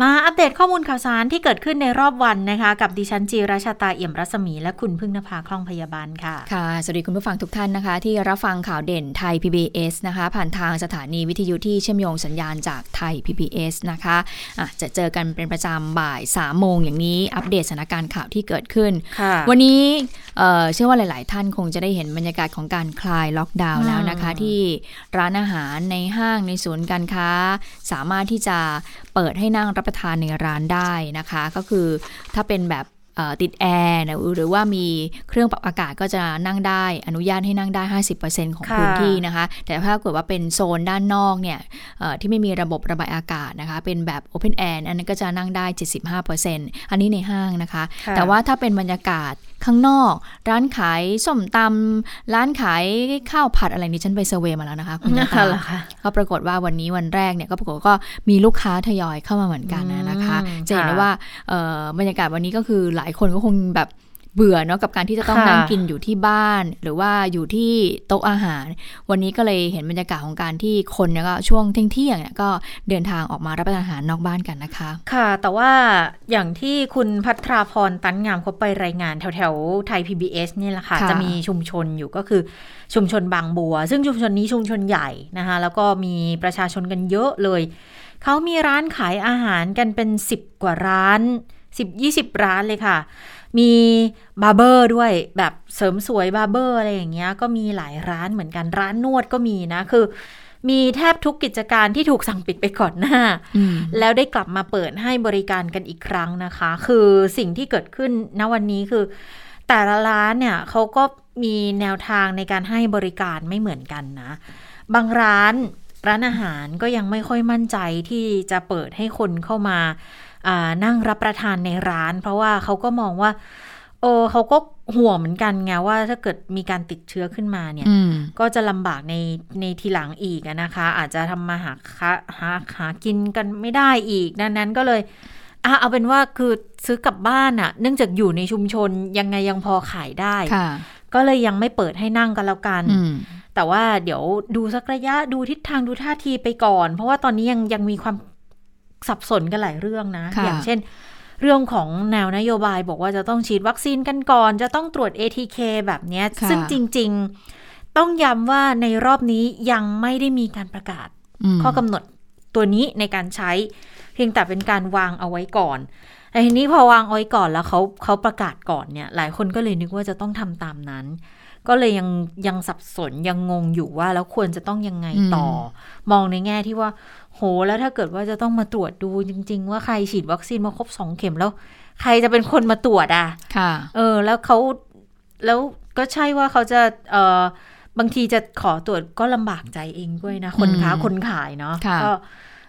มาอัปเดตข้อมูลข่าวสารที่เกิดขึ้นในรอบวันนะคะ กับดิฉันจีราชาตาเอี่ยมรัศมีและคุณพึ่งนภาคล่องพยาบาลค่ะ ค่ะ สวัสดีคุณผู้ฟังทุกท่านนะคะ ที่รับฟังข่าวเด่นไทย PBS นะคะ ผ่านทางสถานีวิทยุที่เชื่อมโยงสัญญาณจากไทย PBS นะคะะจะเจอกันเป็นประจำบ่าย3โมงอย่างนี้อัปเดตสถานการณ์ข่าวที่เกิดขึ้นค่ะวันนี้เเชื่อว่าหลาย ๆ ท่านคงจะได้เห็นบรรยากาศของการคลายล็อกดาวน์แล้วนะคะ ที่ร้านอาหารในห้างในศูนย์การค้า สามารถที่จะเปิดให้นั่งรับประทานในร้านได้นะคะ ก็คือถ้าเป็นแบบติดแอร์นะหรือว่ามีเครื่องปรับอากาศก็จะนั่งได้อนุญาตให้นั่งได้ 50%ของพื้นที่นะคะ แต่ถ้าเกิดว่าเป็นโซนด้านนอกเนี่ยที่ไม่มีระบบระบายอากาศนะคะ เป็นแบบ Open Air อันนั้นก็จะนั่งได้ 75%อันนี้ในห้างนะคะ แต่ว่าถ้าเป็นบรรยากาศ ข้างนอก ร้านขายส้มตำร้านขายข้าวผัดอะไรนี้ฉันไปเซเวมาแล้วนะคะคุณตาก็ปรากฏว่าวันนี้วันแรกเนี่ยก็ปรากฏก็มีลูกค้าทยอยเข้ามาเหมือนกันนะคะ จะเห็นได้ว่าบรรยากาศวันนี้ก็คือหลายคนก็คงแบบ เบื่อเนาะกับการที่จะต้องนั่งกินอยู่ที่บ้าน หรือว่าอยู่ที่โต๊ะอาหาร วันนี้ก็เลยเห็นบรรยากาศของการที่คนเนี่ยก็ช่วงเที่ยงเที่ยงเนี่ยก็เดินทางออกมารับประทานอาหารนอกบ้านกันนะคะ ค่ะ แต่ว่าอย่างที่คุณพัทราพรตันงามเขาไปรายงานแถวแถวไทย PBS นี่แหละค่ะจะมีชุมชนอยู่ก็คือชุมชนบางบัว ซึ่งชุมชนนี้ชุมชนใหญ่นะคะแล้วก็มีประชาชนกันเยอะเลย เขามีร้านขายอาหารกันเป็นสิบกว่าร้านสิบยี่สิบร้านเลยค่ะ มี barber ด้วยแบบเสริมสวย barber อะไรอย่างเงี้ยก็มีหลายร้านเหมือนกันร้านนวดก็มีนะคือ มีแทบทุกกิจการที่ถูกสั่งปิดไปก่อนหน้า แล้วได้กลับมาเปิดให้บริการกันอีกครั้งนะคะ คือสิ่งที่เกิดขึ้นณวันนี้คือ แต่ละร้านเนี่ยเขาก็มีแนวทางในการให้บริการไม่เหมือนกันนะ บางร้านร้านอาหารก็ยังไม่ค่อยมั่นใจที่จะเปิดให้คนเข้ามา นั่งรับประทานในร้าน เพราะว่าเขาก็มองว่าโอ้เขาก็ห่วงเหมือนกันไงว่าถ้าเกิดมีการติดเชื้อขึ้นมาเนี่ยก็จะลำบากในในทีหลังอีกนะคะ อาจจะทำมาหาหาหากินกันไม่ได้อีกดังนั้นก็เลยอะเอาเป็นว่าคือซื้อกลับบ้านอะ่ะเนื่องจากอยู่ในชุมชนยังไงยังพอขายได้ก็เลยยังไม่เปิดให้นั่งกันแล้วกัน แต่ว่าเดี๋ยวดูสักระยะดูทิศทางดูท่าทีไปก่อน เพราะว่าตอนนี้ยังยังมีความ สับสนกันหลายเรื่องนะ อย่างเช่น เรื่องของแนวนโยบายบอกว่าจะต้องฉีดวัคซีนกันก่อน จะต้องตรวจ ATK แบบนี้ซึ่งจริง ๆ ต้องย้ำว่าในรอบนี้ยังไม่ได้มีการประกาศ ข้อกำหนดตัวนี้ในการใช้ เพียงแต่เป็นการวางเอาไว้ก่อนแต่ทีนี้พอวางเอาไว้ก่อนแล้วเขาเขาประกาศก่อนเนี่ย หลายคนก็เลยนึกว่าจะต้องทำตามนั้น ก็เลยยังยังสับสนยังงงอยู่ว่าแล้วควรจะต้องยังไงต่อ มองในแง่ที่ว่า โหแล้วถ้าเกิดว่าจะต้องมาตรวจดูจริง ๆ ว่าใครฉีดวัคซีนมาครบสองเข็มแล้ว ใครจะเป็นคนมาตรวจอะ ค่ะ เออ แล้วเขาแล้วก็ใช่ว่าเขาจะเออบางทีจะขอตรวจก็ลำบากใจเองด้วยนะ คนค้าคนขายเนาะก็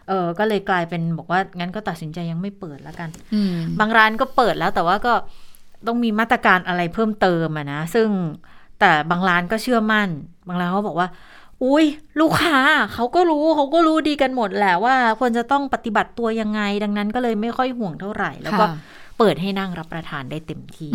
เออก็เลยกลายเป็นบอกว่างั้นก็ตัดสินใจยังไม่เปิดแล้วกันบางร้านก็เปิดแล้วแต่ว่าก็ต้องมีมาตรการอะไรเพิ่มเติมอะนะ ซึ่ง แต่บางร้านก็เชื่อมั่น บางร้านเขาบอกว่า อุ้ยลูกค้าเขาก็รู้เขาก็รู้ดีกันหมดแหละว่าควรจะต้องปฏิบัติตัวยังไง ดังนั้นก็เลยไม่ค่อยห่วงเท่าไหร่ แล้วก็ เปิดให้นั่งรับประทานได้เต็มที่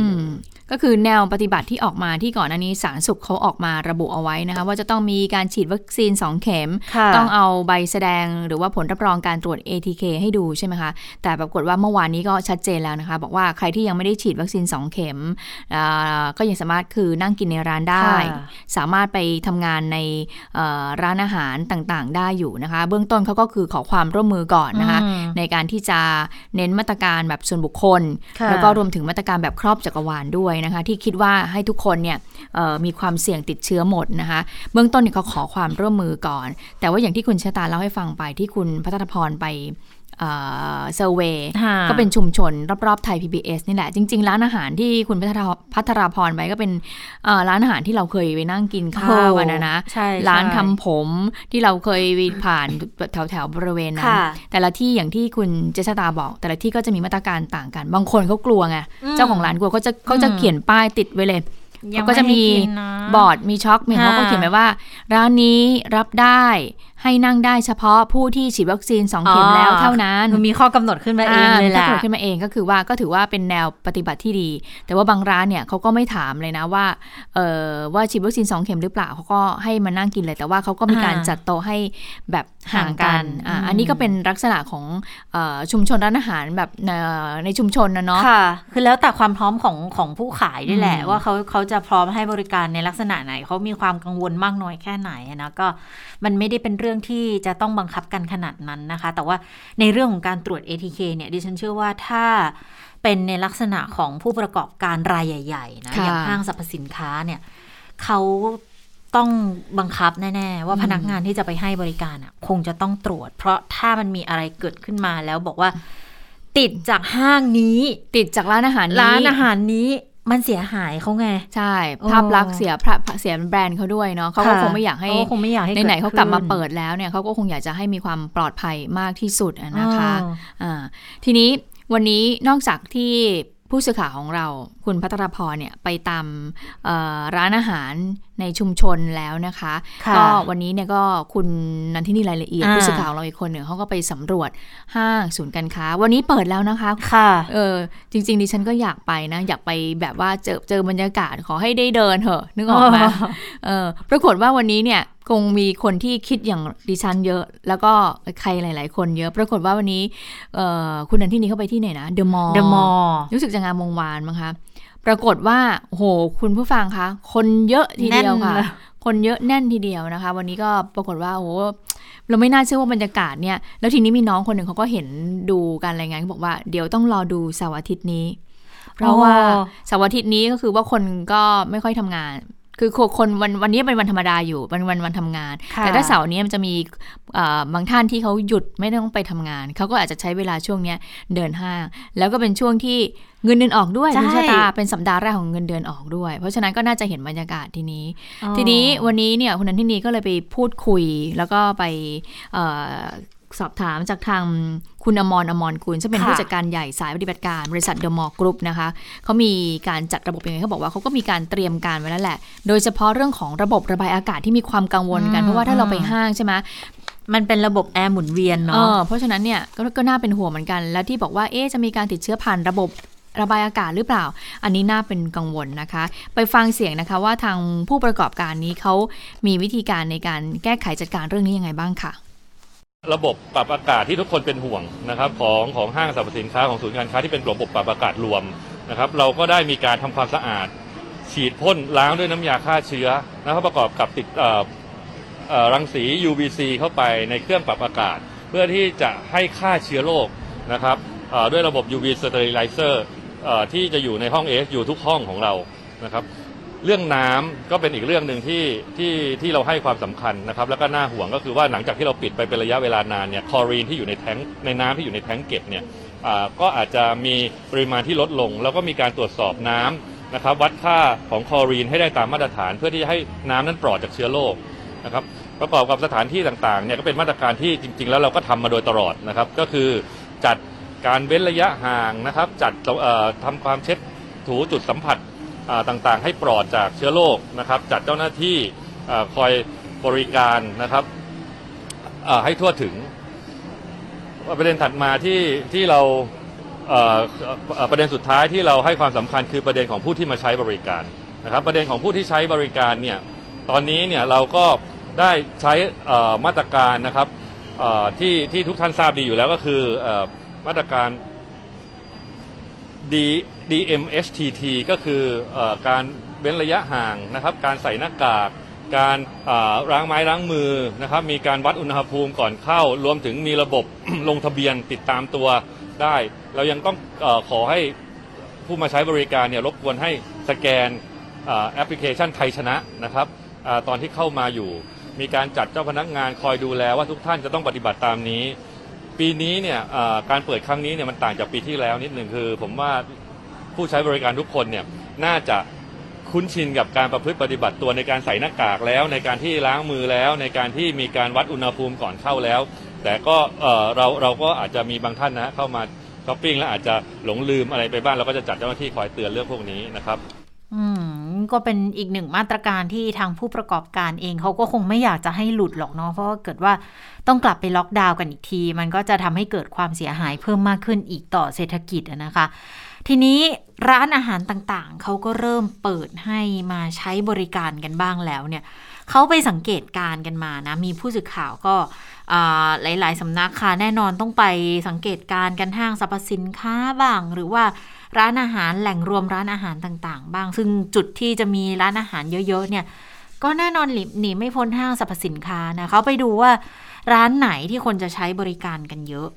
ก็คือแนวปฏิบัติที่ออกมาที่ก่อนอันนี้สารสุขเขาออกมาระบุเอาไว้นะคะ ว่าจะต้องมีการฉีดวัคซีน 2 เข็ม ต้องเอาใบแสดงหรือว่าผลรับรองการตรวจ ATK ให้ดูใช่ไหมคะ แต่ปรากฏว่าเมื่อวานนี้ก็ชัดเจนแล้วนะคะ บอกว่าใครที่ยังไม่ได้ฉีดวัคซีน 2 เข็มก็ยังสามารถคือนั่งกินในร้านได้ สามารถไปทำงานในร้านอาหารต่างๆ ได้อยู่นะคะ เบื้องต้นเขาก็คือขอความร่วมมือก่อนนะคะในการที่จะเน้นมาตรการแบบส่วนบุคคลแล้วก็รวมถึงมาตรการแบบครอบจักรวาลด้วยนะคะ ที่คิดว่าให้ทุกคนเนี่ยมีความเสี่ยงติดเชื้อหมดนะคะ เบื้องต้นเนี่ยเขาขอความร่วมมือก่อน แต่ว่าอย่างที่คุณชะตาเล่าให้ฟังไปที่คุณพัฒนพรไป เซอร์เวย์ก็เป็นชุมชนรอบๆไทย PBS นี่แหละ จริง ๆ ร้านอาหารที่คุณพัทราพัทราพรไปก็เป็นร้านอาหารที่เราเคยไปนั่งกินข้าวนะนะร้านทำผมที่เราเคยผ่านแถวๆบริเวณนั้นแต่ละที่อย่างที่คุณเจษตาบอก แต่ละที่ก็จะมีมาตรการต่างกัน บางคนเขากลัวไงเจ้าของร้านกลัวเขาจะเขาจะเขียนป้ายติดไว้เลยยังเขาก็จะมีไม่ให้กินนะบอร์ดมีช็อคมีเขาก็ค่ะเขียนไว้ว่า ร้านนี้รับได้ให้นั่งได้เฉพาะผู้ที่ฉีดวัคซีน2เข็มแล้วเท่านั้นมันมีข้อกำหนดขึ้นมาเองเลยแหละถ้าเกิดขึ้นมาเองก็คือว่าก็ถือว่าเป็นแนวปฏิบัติที่ดี แต่ว่าบางร้านเนี่ยเขาก็ไม่ถามเลยนะว่าเออว่าฉีดวัคซีน2เข็มหรือเปล่าเขาก็ให้มานั่งกินเลย แต่ว่าเขาก็มีการอ่าจัดโต๊ะให้แบบห่างกันห่างกันอ่าอืมอันนี้ก็เป็นลักษณะของเออชุมชนร้านอาหารแบบเอ่อในชุมชนนะเนาะค่ะ คือแล้วแต่ความพร้อมของของผู้ขายด้วยแหละอืมว่าเขาเขาจะพร้อมให้บริการในลักษณะไหนเขามีความกังวลมากน้อยแค่ไหนอะนะก็มันไม่ได้เป็นเรื่องที่จะต้องบังคับกันขนาดนั้นนะคะ แต่ว่าในเรื่องของการตรวจ ATK เนี่ยดิฉันเชื่อว่าถ้าเป็นในลักษณะของผู้ประกอบการรายใหญ่ๆนะค่ะอย่างห้างสรรพสินค้าเนี่ยเขาต้องบังคับแน่ๆ ว่าอืมพนักงานที่จะไปให้บริการอะคงจะต้องตรวจ เพราะถ้ามันมีอะไรเกิดขึ้นมาแล้วบอกว่าติดจากห้างนี้ ติดจากร้านอาหารนี้ร้านอาหารนี้ มันเสียหายเขาไง ใช่โอ้ภาพลักษณ์เสียพระเสียแบรนด์เขาด้วยเนาะเขาก็ะคงไม่อยากให้เขคงไม่อยากให้ไหนๆเขากลับมาขึ้นเปิดแล้วเนี่ยเขาก็คงอยากจะให้มีความปลอดภัยมากที่สุดอะนะคะอ๋ออ่าทีนี้วันนี้นอกจากที่ผู้สื่อข่าวของเราคุณพัทรพรเนี่ยไปตามเอ่อร้านอาหาร ในชุมชนแล้วนะคะค่ะก็วันนี้เนี่ยก็คุณนันทินีรายละเอียดอ่าผู้สื่อข่าวเราอีกคนหนึ่งเขาก็ไปสำรวจห้างศูนย์การค้า วันนี้เปิดแล้วนะคะค่ะเออจริง ๆ ดิฉันก็อยากไปนะ อยากไปแบบว่าเจอเจอบรรยากาศขอให้ได้เดินเถอะนึกออกไหมอ๋อเออปรากฏว่าวันนี้เนี่ยคงมีคนที่คิดอย่างดิฉันเยอะ แล้วก็ใครหลาย ๆ คนเยอะ ปรากฏว่าวันนี้เออคุณนันที่นี้เข้าไปที่ไหนนะเดอะมอลล์เดอะมอลล์รู้สึกจะงามวงวานมั้งคะ ปรากฏว่าโอ้โหคุณผู้ฟังคะ คนเยอะทีเดียวค่ะแน่นเลยคนเยอะแน่นทีเดียวนะคะ วันนี้ก็ปรากฏว่าโอ้โหเราไม่น่าเชื่อว่าบรรยากาศเนี่ย แล้วทีนี้มีน้องคนหนึ่งเขาก็เห็นดูการรายงานเขาบอกว่าเดี๋ยวต้องรอดูเสาร์อาทิตย์นี้ เพราะว่าเสาร์อาทิตย์นี้ก็คือว่าคนก็ไม่ค่อยทำงาน คือคนวันวันนี้เป็นวันธรรมดาอยู่เป็นวันวันทำงานค่ะแต่ถ้าเสาร์นี้มันจะมีเอ่อบางท่านที่เขาหยุดไม่ต้องไปทำงาน เขาก็อาจจะใช้เวลาช่วงเนี้ยเดินห้าง แล้วก็เป็นช่วงที่เงินเดือนออกด้วยใช่คุณชะตาเป็นสัปดาห์แรกของเงินเดือนออกด้วย เพราะฉะนั้นก็น่าจะเห็นบรรยากาศทีนี้อ๋อทีนี้วันนี้เนี่ยคุณนันทินีก็เลยไปพูดคุยแล้วก็ไปเออ สอบถามจากทางคุณอมรอมรกุลซึ่งเป็นค่ะผู้จัดการใหญ่สายปฏิบัติการบริษัทเดอะมอลกรุ๊ปนะคะเขามีการจัดระบบยังไงเขาบอกว่าเขาก็มีการเตรียมการไว้แล้วแหละ โดยเฉพาะเรื่องของระบบระบายอากาศที่มีความกังวลกันอืมเพราะว่าถ้าเราไปห้างใช่ไหมมันเป็นระบบแอร์หมุนเวียนเอเนาะอเพราะฉะนั้นเนี่ยก็ก็น่าเป็นห่วงเหมือนกัน แล้วที่บอกว่าเอ๊ะจะมีการติดเชื้อผ่านระบบระบายอากาศหรือเปล่า อันนี้น่าเป็นกังวลนะคะ ไปฟังเสียงนะคะว่าทางผู้ประกอบการนี้เขามีวิธีการในการแก้ไขจัดการเรื่องนี้ยังไงบ้างค่ะ ระบบปรับอากาศที่ทุกคนเป็นห่วงนะครับของของห้างสรรพสินค้าของศูนย์การค้าที่เป็นระบบปรับอากาศรวมนะครับเราก็ได้มีการทำความสะอาด ฉีดพ่นล้างด้วยน้ำยาฆ่าเชื้อนะครับประกอบกับติดเอ่อรังสี UVC เข้าไปในเครื่องปรับอากาศ เพื่อที่จะให้ฆ่าเชื้อโรคนะครับด้วยระบบ UV sterilizer ที่จะอยู่ในห้อง AS อยู่ทุกห้องของเรานะครับ เรื่องน้ำก็เป็นอีกเรื่องหนึ่งที่ที่ที่เราให้ความสำคัญนะครับแล้วก็น่าห่วงก็คือว่าหลังจากที่เราปิดไปเป็นระยะเวลานานเนี่ยคลอรีนที่อยู่ในแท้งในน้ำที่อยู่ในแท้งเก็บเนี่ยอ่าก็อาจจะมีปริมาณที่ลดลง แล้วก็มีการตรวจสอบน้ำนะครับวัดค่าของคลอรีนให้ได้ตามมาตรฐาน เพื่อที่จะให้น้ำนั้นปลอดจากเชื้อโรคนะครับประกอบกับสถานที่ต่างๆเนี่ยก็เป็นมาตรการที่จริง ๆ แล้วเราก็ทำมาโดยตลอดนะครับก็คือจัดการเว้นระยะห่างนะครับจัดเอ่อทำความเช็ดถูจุดสัมผัส ต่างๆ ให้ปลอดจากเชื้อโรคนะครับ จัดเจ้าหน้าที่คอยบริการนะครับให้ทั่วถึงประเด็นถัดมาที่ที่เราประเด็นสุดท้ายที่เราให้ความสำคัญคือประเด็นของผู้ที่มาใช้บริการนะครับ ประเด็นของผู้ที่ใช้บริการเนี่ยตอนนี้เนี่ยเราก็ได้ใช้มาตรการนะครับที่ที่ทุกท่านทราบดีอยู่แล้วก็คืออมาตรการ D DMHTT ก็คืออการเว้นระยะห่างนะครับ การใส่หน้ากาก การล้างไม้ล้างมือนะครับ มีการวัดอุณหภูมิก่อนเข้า รวมถึงมีระบบ ลงทะเบียนติดตามตัวได้ เรายังต้องอขอให้ผู้มาใช้บริการเนี่ยรบกวนให้สแกนอแอปพลิเคชันไทยชนะนะครับอตอนที่เข้ามาอยู่ มีการจัดเจ้าพนักงานคอยดูแลว่าทุกท่านจะต้องปฏิบัติตามนี้ ปีนี้เนี่ยเอ่อการเปิดครั้งนี้เนี่ยมันต่างจากปีที่แล้วนิดหนึ่งคือ ผมว่าผู้ใช้บริการทุกคนเนี่ยน่าจะคุ้นชินกับการประพฤติปฏิบัติตัวในการใส่หน้ากากแล้ว ในการที่ล้างมือแล้ว ในการที่มีการวัดอุณหภูมิก่อนเข้าแล้ว แต่ก็เอ่อเราเราก็อาจจะมีบางท่านนะฮะเข้ามาช้อปปิ้งแล้วอาจจะหลงลืมอะไรไปบ้างเราก็จะจัดเจ้าหน้าที่คอยเตือนเรื่องพวกนี้นะครับ อืม ก็เป็นอีกหนึ่งมาตรการที่ทางผู้ประกอบการเองเขาก็คงไม่อยากจะให้หลุดหรอกเนาะเพราะว่าเกิดว่าต้องกลับไปล็อกดาวน์กันอีกที มันก็จะทำให้เกิดความเสียหายเพิ่มมากขึ้นอีกต่อเศรษฐกิจนะคะ ทีนี้ร้านอาหารต่างๆ เขาก็เริ่มเปิดให้มาใช้บริการกันบ้างแล้วเนี่ยเขาไปสังเกตการกันมานะ มีผู้สื่อข่าวก็หลาย ๆสำนักค่ะแน่นอนต้องไปสังเกตการกันห้างสรรพสินค้าบ้างหรือว่า ร้านอาหารแหล่งรวมร้านอาหารต่างๆ บ้าง ซึ่งจุดที่จะมีร้านอาหารเยอะๆเนี่ย ก็แน่นอนหนีไม่พ้นห้างสรรพสินค้านะเขาไปดูว่าร้านไหนที่คนจะใช้บริการกันเยอะ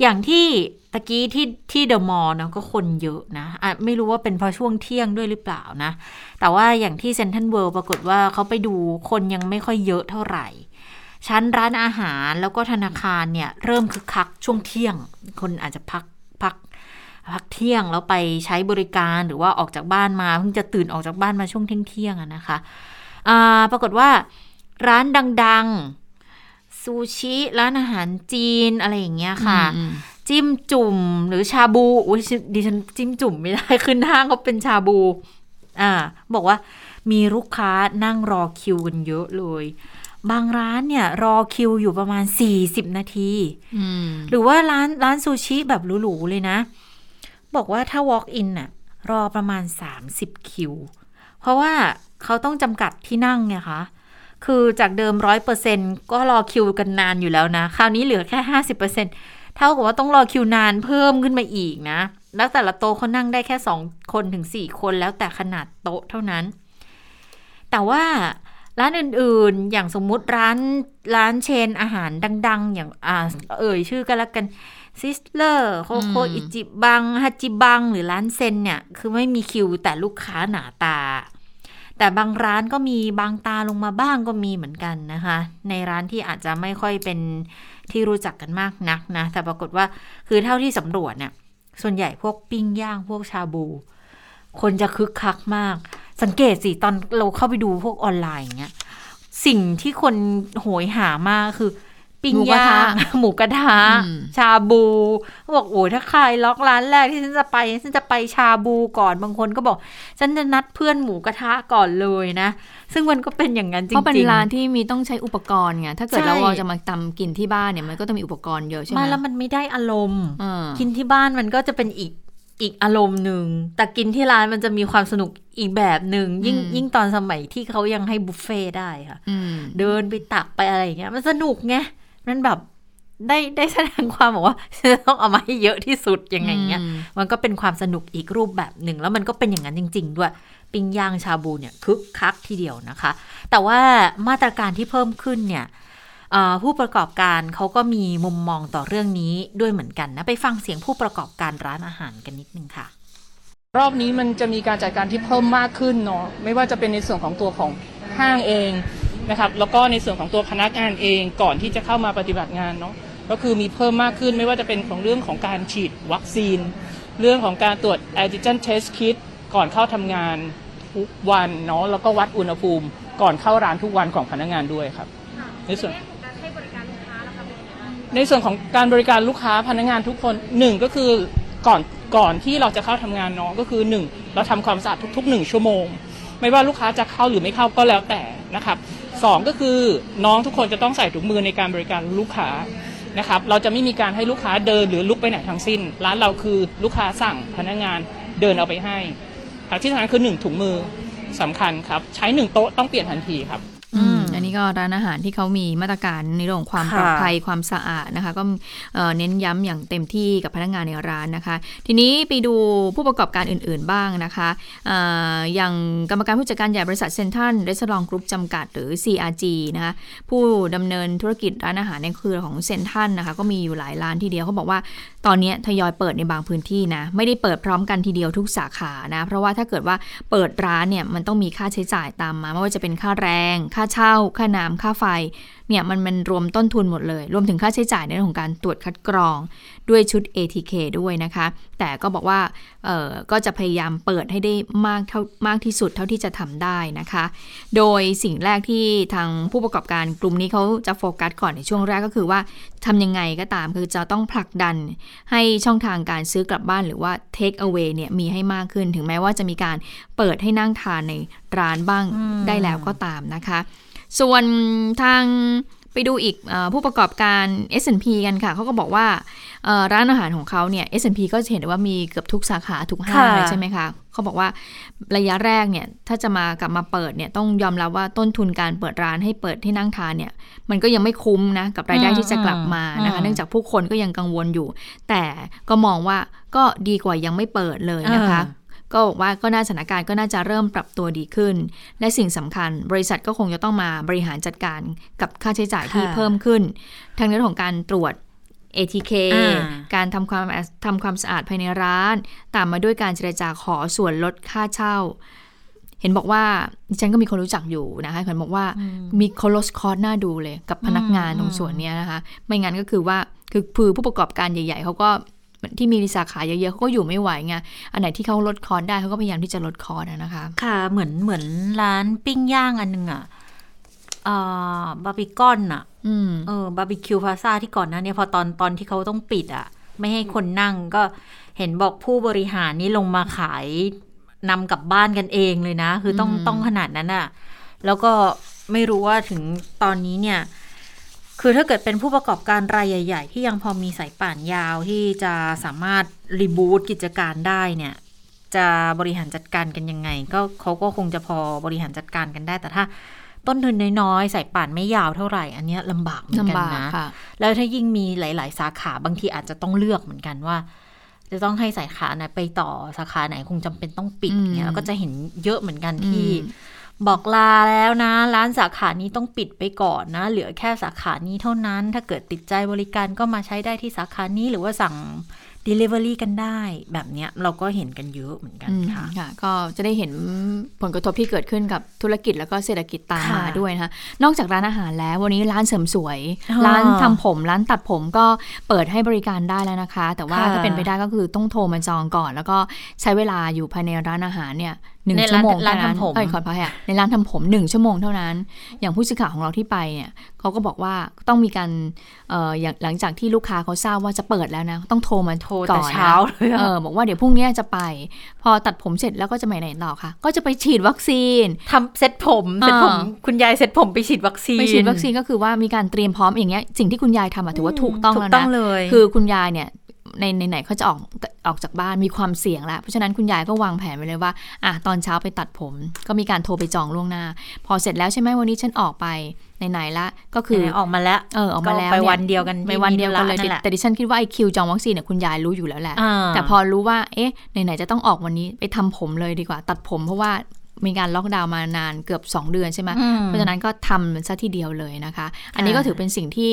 อย่างที่ตะกี้ที่ที่เดอะมอลล์นะก็คนเยอะนะะไม่รู้ว่าเป็นเพราะช่วงเที่ยงด้วยหรือเปล่านะ แต่ว่าอย่างที่เซนทันเวิลด์ปรากฏว่าเขาไปดูคนยังไม่ค่อยเยอะเท่าไหร่ ชั้นร้านอาหารแล้วก็ธนาคารเนี่ย เริ่มคึกคักช่วงเที่ยง คนอาจจะพักพัก พักเที่ยงแล้วไปใช้บริการหรือว่าออกจากบ้านมาเพิ่งจะตื่นออกจากบ้านมาช่วงเที่ยงเที่ยงนะคะปรากฏว่าร้านดังๆ ซูชิร้านอาหารจีนอะไรอย่างเงี้ยค่ะ จิ้มจุ่มหรือชาบูอุ้ยดิฉันจิ้มจุ่มไม่ได้ขึ้นห้างเขาเป็นชาบู อ่า บอกว่ามีลูกค้านั่งรอคิวกันเยอะเลย บางร้านเนี่ย รอคิวอยู่ประมาณสี่สิบนาที หรือว่าร้านร้านซูชิแบบหรูๆเลยนะ บอกว่าถ้า walk in น่ะรอประมาณ 30 คิว เพราะว่าเขาต้องจำกัดที่นั่งไงคะ คือจากเดิมร้อยเปอร์เซ็นก็รอคิวกันนานอยู่แล้วนะ คราวนี้เหลือแค่ห้าสิบเปอร์เซ็นเท่ากับว่าต้องรอคิวนานเพิ่มขึ้นมาอีกนะ แล้วแต่ละโต๊ะเขานั่งได้แค่สองคนถึงสี่คนแล้วแต่ขนาดโต๊ะเท่านั้น แต่ว่าร้านอื่นๆ อย่างสมมุติร้านร้าน chain อาหารดัง ๆ อย่างอ่าเอ่ยชื่อกันละกัน Sizzler CoCo Ichiban Hachiban หรือร้าน Zen เนี่ย คือไม่มีคิวแต่ลูกค้าหนาตา แต่บางร้านก็มีบางตาลงมาบ้างก็มีเหมือนกันนะคะ ในร้านที่อาจจะไม่ค่อยเป็นที่รู้จักกันมากนักนะ แต่ปรากฏว่าคือเท่าที่สำรวจเนี่ย ส่วนใหญ่พวกปิ้งย่างพวกชาบู คนจะคึกคักมาก สังเกตสิตอนเราเข้าไปดูพวกออนไลน์อย่างเงี้ยสิ่งที่คนโหยหามากคือ ปิ้งย่างหมูกระทะชาบูบอกโอ้ถ้าใครล็อกร้านแรกที่ฉันจะไปฉันจะไปชาบูก่อนบางคนก็บอก ฉันจะนัดเพื่อนหมูกระทะก่อนเลยนะ ซึ่งมันก็เป็นอย่างนั้นจริงๆเพราะเป็นร้านที่มีต้องใช้อุปกรณ์ไงถ้าเกิดเราจะมาทากินที่บ้านเนี่ยมันก็ต้องมีอุปกรณ์เยอะใช่ไหมมาแล้วมันไม่ได้อารมณ์กินที่บ้านมันก็จะเป็นอีกอีกอารมณ์หนึ่ง แต่กินที่ร้านมันจะมีความสนุกอีกแบบหนึ่งยิ่งยิ่งตอนสมัยที่เขายังให้บุฟเฟ่ได้ค่ะเดินไปตักไปอะไรอย่างเงี้ยมันสนุกไง มันแบบได้ได้แสดงความบอกว่าจะต้องเอามาให้เยอะที่สุดยังไงเงี้ยมันก็เป็นความสนุกอีกรูปแบบหนึ่ง แล้วมันก็เป็นอย่างนั้นจริง ๆ ด้วย ปิ้งย่างชาบูเนี่ยคึกคักทีเดียวนะคะ แต่ว่ามาตรการที่เพิ่มขึ้นเนี่ยผู้ประกอบการเขาก็มีมุมมองต่อเรื่องนี้ด้วยเหมือนกันนะ ไปฟังเสียงผู้ประกอบการร้านอาหารกันนิดนึงค่ะ รอบนี้มันจะมีการจัดการที่เพิ่มมากขึ้นเนาะไม่ว่าจะเป็นในส่วนของตัวของห้างเอง นะครับแล้วก็ในส่วนของตัวพนักงานเองก่อนที่จะเข้ามาปฏิบัติงานเนาะก็คือมีเพิ่มมากขึ้นไม่ว่าจะเป็นของเรื่องของการฉีดวัคซีน เรื่องของการตรวจ antigen test kit ก่อนเข้าทำงานทุกวันเนาะแล้วก็วัดอุณหภูมิ ก่อนเข้าร้านทุกวันของพนักงานด้วยครับ ในส่วนในส่วนของการบริการลูกค้าพนักงานทุกคนหนึ่งก็คือก่อนก่อนที่เราจะเข้าทำงานเนาะก็คือหนึ่งเราทำความสะอาดทุกๆหนึ่งชั่วโมง ไม่ว่าลูกค้าจะเข้าหรือไม่เข้าก็แล้วแต่นะครับ สองก็คือน้องทุกคนจะต้องใส่ถุงมือในการบริการลูกค้านะครับเราจะไม่มีการให้ลูกค้าเดินหรือลุกไปไหนทั้งสิ้น ร้านเราคือลูกค้าสั่งพนักงานเดินเอาไปให้ที่สำคัญคือหนึ่งถุงมือสำคัญครับ ใช้หนึ่งโต๊ะต้องเปลี่ยนทันทีครับ นนี้ก็ร้านอาหารที่เขามีมาตรการในเรื่องความปลอดภัยความสะอาดนะคะ ก็เน้นย้ำอย่างเต็มที่กับพนักงานในร้านนะคะ ทีนี้ไปดูผู้ประกอบการอื่น ๆบ้างนะคะอย่างกรรมการผู้จัดการใหญ่บริษัท Central Restaurants Group จำกัดหรือ CRG นะคะผู้ดำเนินธุรกิจร้านอาหารในเครือของเซ็นทรัลนะคะก็มีอยู่หลายร้านทีเดียวเขาบอกว่า ตอนนี้ทยอยเปิดในบางพื้นที่นะ ไม่ได้เปิดพร้อมกันทีเดียวทุกสาขานะ เพราะว่าถ้าเกิดว่าเปิดร้านเนี่ยมันต้องมีค่าใช้จ่ายตามมา ไม่ว่าจะเป็นค่าแรง ค่าเช่า ค่าน้ำค่าไฟเนี่ยมันมันรวมต้นทุนหมดเลย รวมถึงค่าใช้จ่ายในเรื่องของการตรวจคัดกรองด้วยชุด ATK ด้วยนะคะ แต่ก็บอกว่าเออก็จะพยายามเปิดให้ได้มากเท่ามากที่สุดเท่าที่จะทำได้นะคะ โดยสิ่งแรกที่ทางผู้ประกอบการกลุ่มนี้เขาจะโฟกัสก่อนในช่วงแรกก็คือว่าทำยังไงก็ตามคือจะต้องผลักดันให้ช่องทางการซื้อกลับบ้านหรือว่า take away เนี่ยมีให้มากขึ้นถึงแม้ว่าจะมีการเปิดให้นั่งทานในร้านบ้างได้แล้วก็ตามนะคะ ส่วนทางไปดูอีกอผู้ประกอบการ S&P กันค่ะ เขาก็บอกว่าร้านอาหารของเขาเนี่ย S&P ก็จะเห็นได้ว่ามีเกือบทุกสาขาทุกห้างเลยใช่ไหมคะเขาบอกว่าระยะแรกเนี่ยถ้าจะมากลับมาเปิดเนี่ยต้องยอมรับว่าต้นทุนการเปิดร้านให้เปิดที่นั่งทานเนี่ย มันก็ยังไม่คุ้มนะกับรายได้ที่จะกลับมานะคะ เนื่องจากผู้คนก็ยังกังวลอยู่ แต่ก็มองว่าก็ดีกว่ายังไม่เปิดเลยนะคะ ก็บอกว่าก็น่าสถานการณ์ก็น่าจะเริ่มปรับตัวดีขึ้น และสิ่งสำคัญ บริษัทก็คงจะต้องมาบริหารจัดการกับค่าใช้จ่ายที่เพิ่มขึ้น ทั้งเรื่องของการตรวจ ATK การทำความทำความสะอาดภายในร้าน ตามมาด้วยการเจรจาขอส่วนลดค่าเช่า เห็นบอกว่าฉันก็มีคนรู้จักอยู่นะคะเห็นบอกว่ามีคอลสคอร์หน้าดูเลย กับพนักงานตรงส่วนนี้นะคะ ไม่งั้นก็คือว่าคือผู้ประกอบการใหญ่ ๆเขาก็ ที่มีสาขาเยอะๆเขาก็อยู่ไม่ไหวไงอันไหนที่เขาลดคอร์สได้เขาก็พยายามที่จะลดคอร์สนะคะ ค่ะเหมือนเหมือนร้านปิ้งย่างอันนึงอะบาร์บีกอนอะเออ Bar B Q Plaza ที่ก่อนหน้านี้พอตอนตอนที่เขาต้องปิดอะ ไม่ให้คนนั่งก็เห็นบอกผู้บริหารนี่ลงมาขายนำกลับบ้านกันเองเลยนะ คือต้องต้องขนาดนั้นอะ แล้วก็ไม่รู้ว่าถึงตอนนี้เนี่ย คือถ้าเกิดเป็นผู้ประกอบการรายใหญ่ ๆ ที่ยังพอมีสายป่านยาวที่จะสามารถรีบูตกิจการได้เนี่ยจะบริหารจัดการกันยังไง ก็เขาก็คงจะพอบริหารจัดการกันได้ แต่ถ้าต้นทุนน้อยๆสายป่านไม่ยาวเท่าไหร่ อันนี้ลำบากเหมือนกันนะแล้วถ้ายิ่งมีหลาย ๆ สาขาบางทีอาจจะต้องเลือกเหมือนกันว่า จะต้องให้สายขาไหนไปต่อสาขาไหนคงจำเป็นต้องปิดเนี่ยแล้วก็จะเห็นเยอะเหมือนกันที่ บอกลาแล้วนะ ร้านสาขานี้ต้องปิดไปก่อนนะ เหลือแค่สาขานี้เท่านั้น ถ้าเกิดติดใจบริการก็มาใช้ได้ที่สาขานี้หรือว่าสั่ง Delivery กันได้แบบเนี้ยเราก็เห็นกันเยอะเหมือนกันค่ะค่ะก็จะได้เห็นผลกระทบที่เกิดขึ้นกับธุรกิจแล้วก็เศรษฐกิจตามมาด้วยนะคะนอกจากร้านอาหารแล้ววันนี้ร้านเสริมสวย ร้านทำผม ร้านตัดผมก็เปิดให้บริการได้แล้วนะคะ แต่ว่าถ้าเป็นไปได้ก็คือต้องโทรมาจองก่อน แล้วก็ใช้เวลาอยู่ภายในร้านอาหารเนี่ย หนึ่งชั่วโมงเท่านั้นเอ้ยขอพายในร้านทำผมหนึ่งชั่วโมงเท่านั้น อย่างผู้สื่อข่าวของเราที่ไปเนี่ยเขาก็บอกว่าต้องมีการเอ่ออย่างหลังจากที่ลูกค้าเขาทราบว่าจะเปิดแล้วนะ ต้องโทรมาโทรก่อนเช้าเลยเออบอกว่าเดี๋ยวพรุ่งนี้จะไป พอตัดผมเสร็จแล้วก็จะไปไหนต่อคะก็จะไปฉีดวัคซีนทำเซ็ตผมเซ็ตผมคุณยายเซ็ตผมไปฉีดวัคซีนไปฉีดวัคซีนก็คือว่ามีการเตรียมพร้อมอย่างเงี้ยสิ่งที่คุณยายทำถือว่าถูกต้องแล้วนะคือคุณยายเนี่ย ไหนๆเขาจะออกออกจากบ้านมีความเสี่ยงแล้ว เพราะฉะนั้นคุณยายก็วางแผนไว้เลยว่าอะตอนเช้าไปตัดผม ก็มีการโทรไปจองล่วงหน้า พอเสร็จแล้วใช่ไหมวันนี้ฉันออกไปไหนๆละก็คือออกมาแล้วเออออกมาแล้วไปวันเดียวกันไปวันเดียวกันเลยแต่ดิฉันคิดว่าไอคิวจองวัคซีนเนี่ยคุณยายรู้อยู่แล้วแหละแต่พอรู้ว่าเอ๊ะไหนๆจะต้องออกวันนี้ไปทำผมเลยดีกว่า ตัดผมเพราะว่ามีการล็อกดาวน์มานานเกือบ 2 เดือนใช่ไหมเพราะฉะนั้นก็ทำซะทีเดียวเลยนะคะ อันนี้ก็ถือเป็นสิ่งที่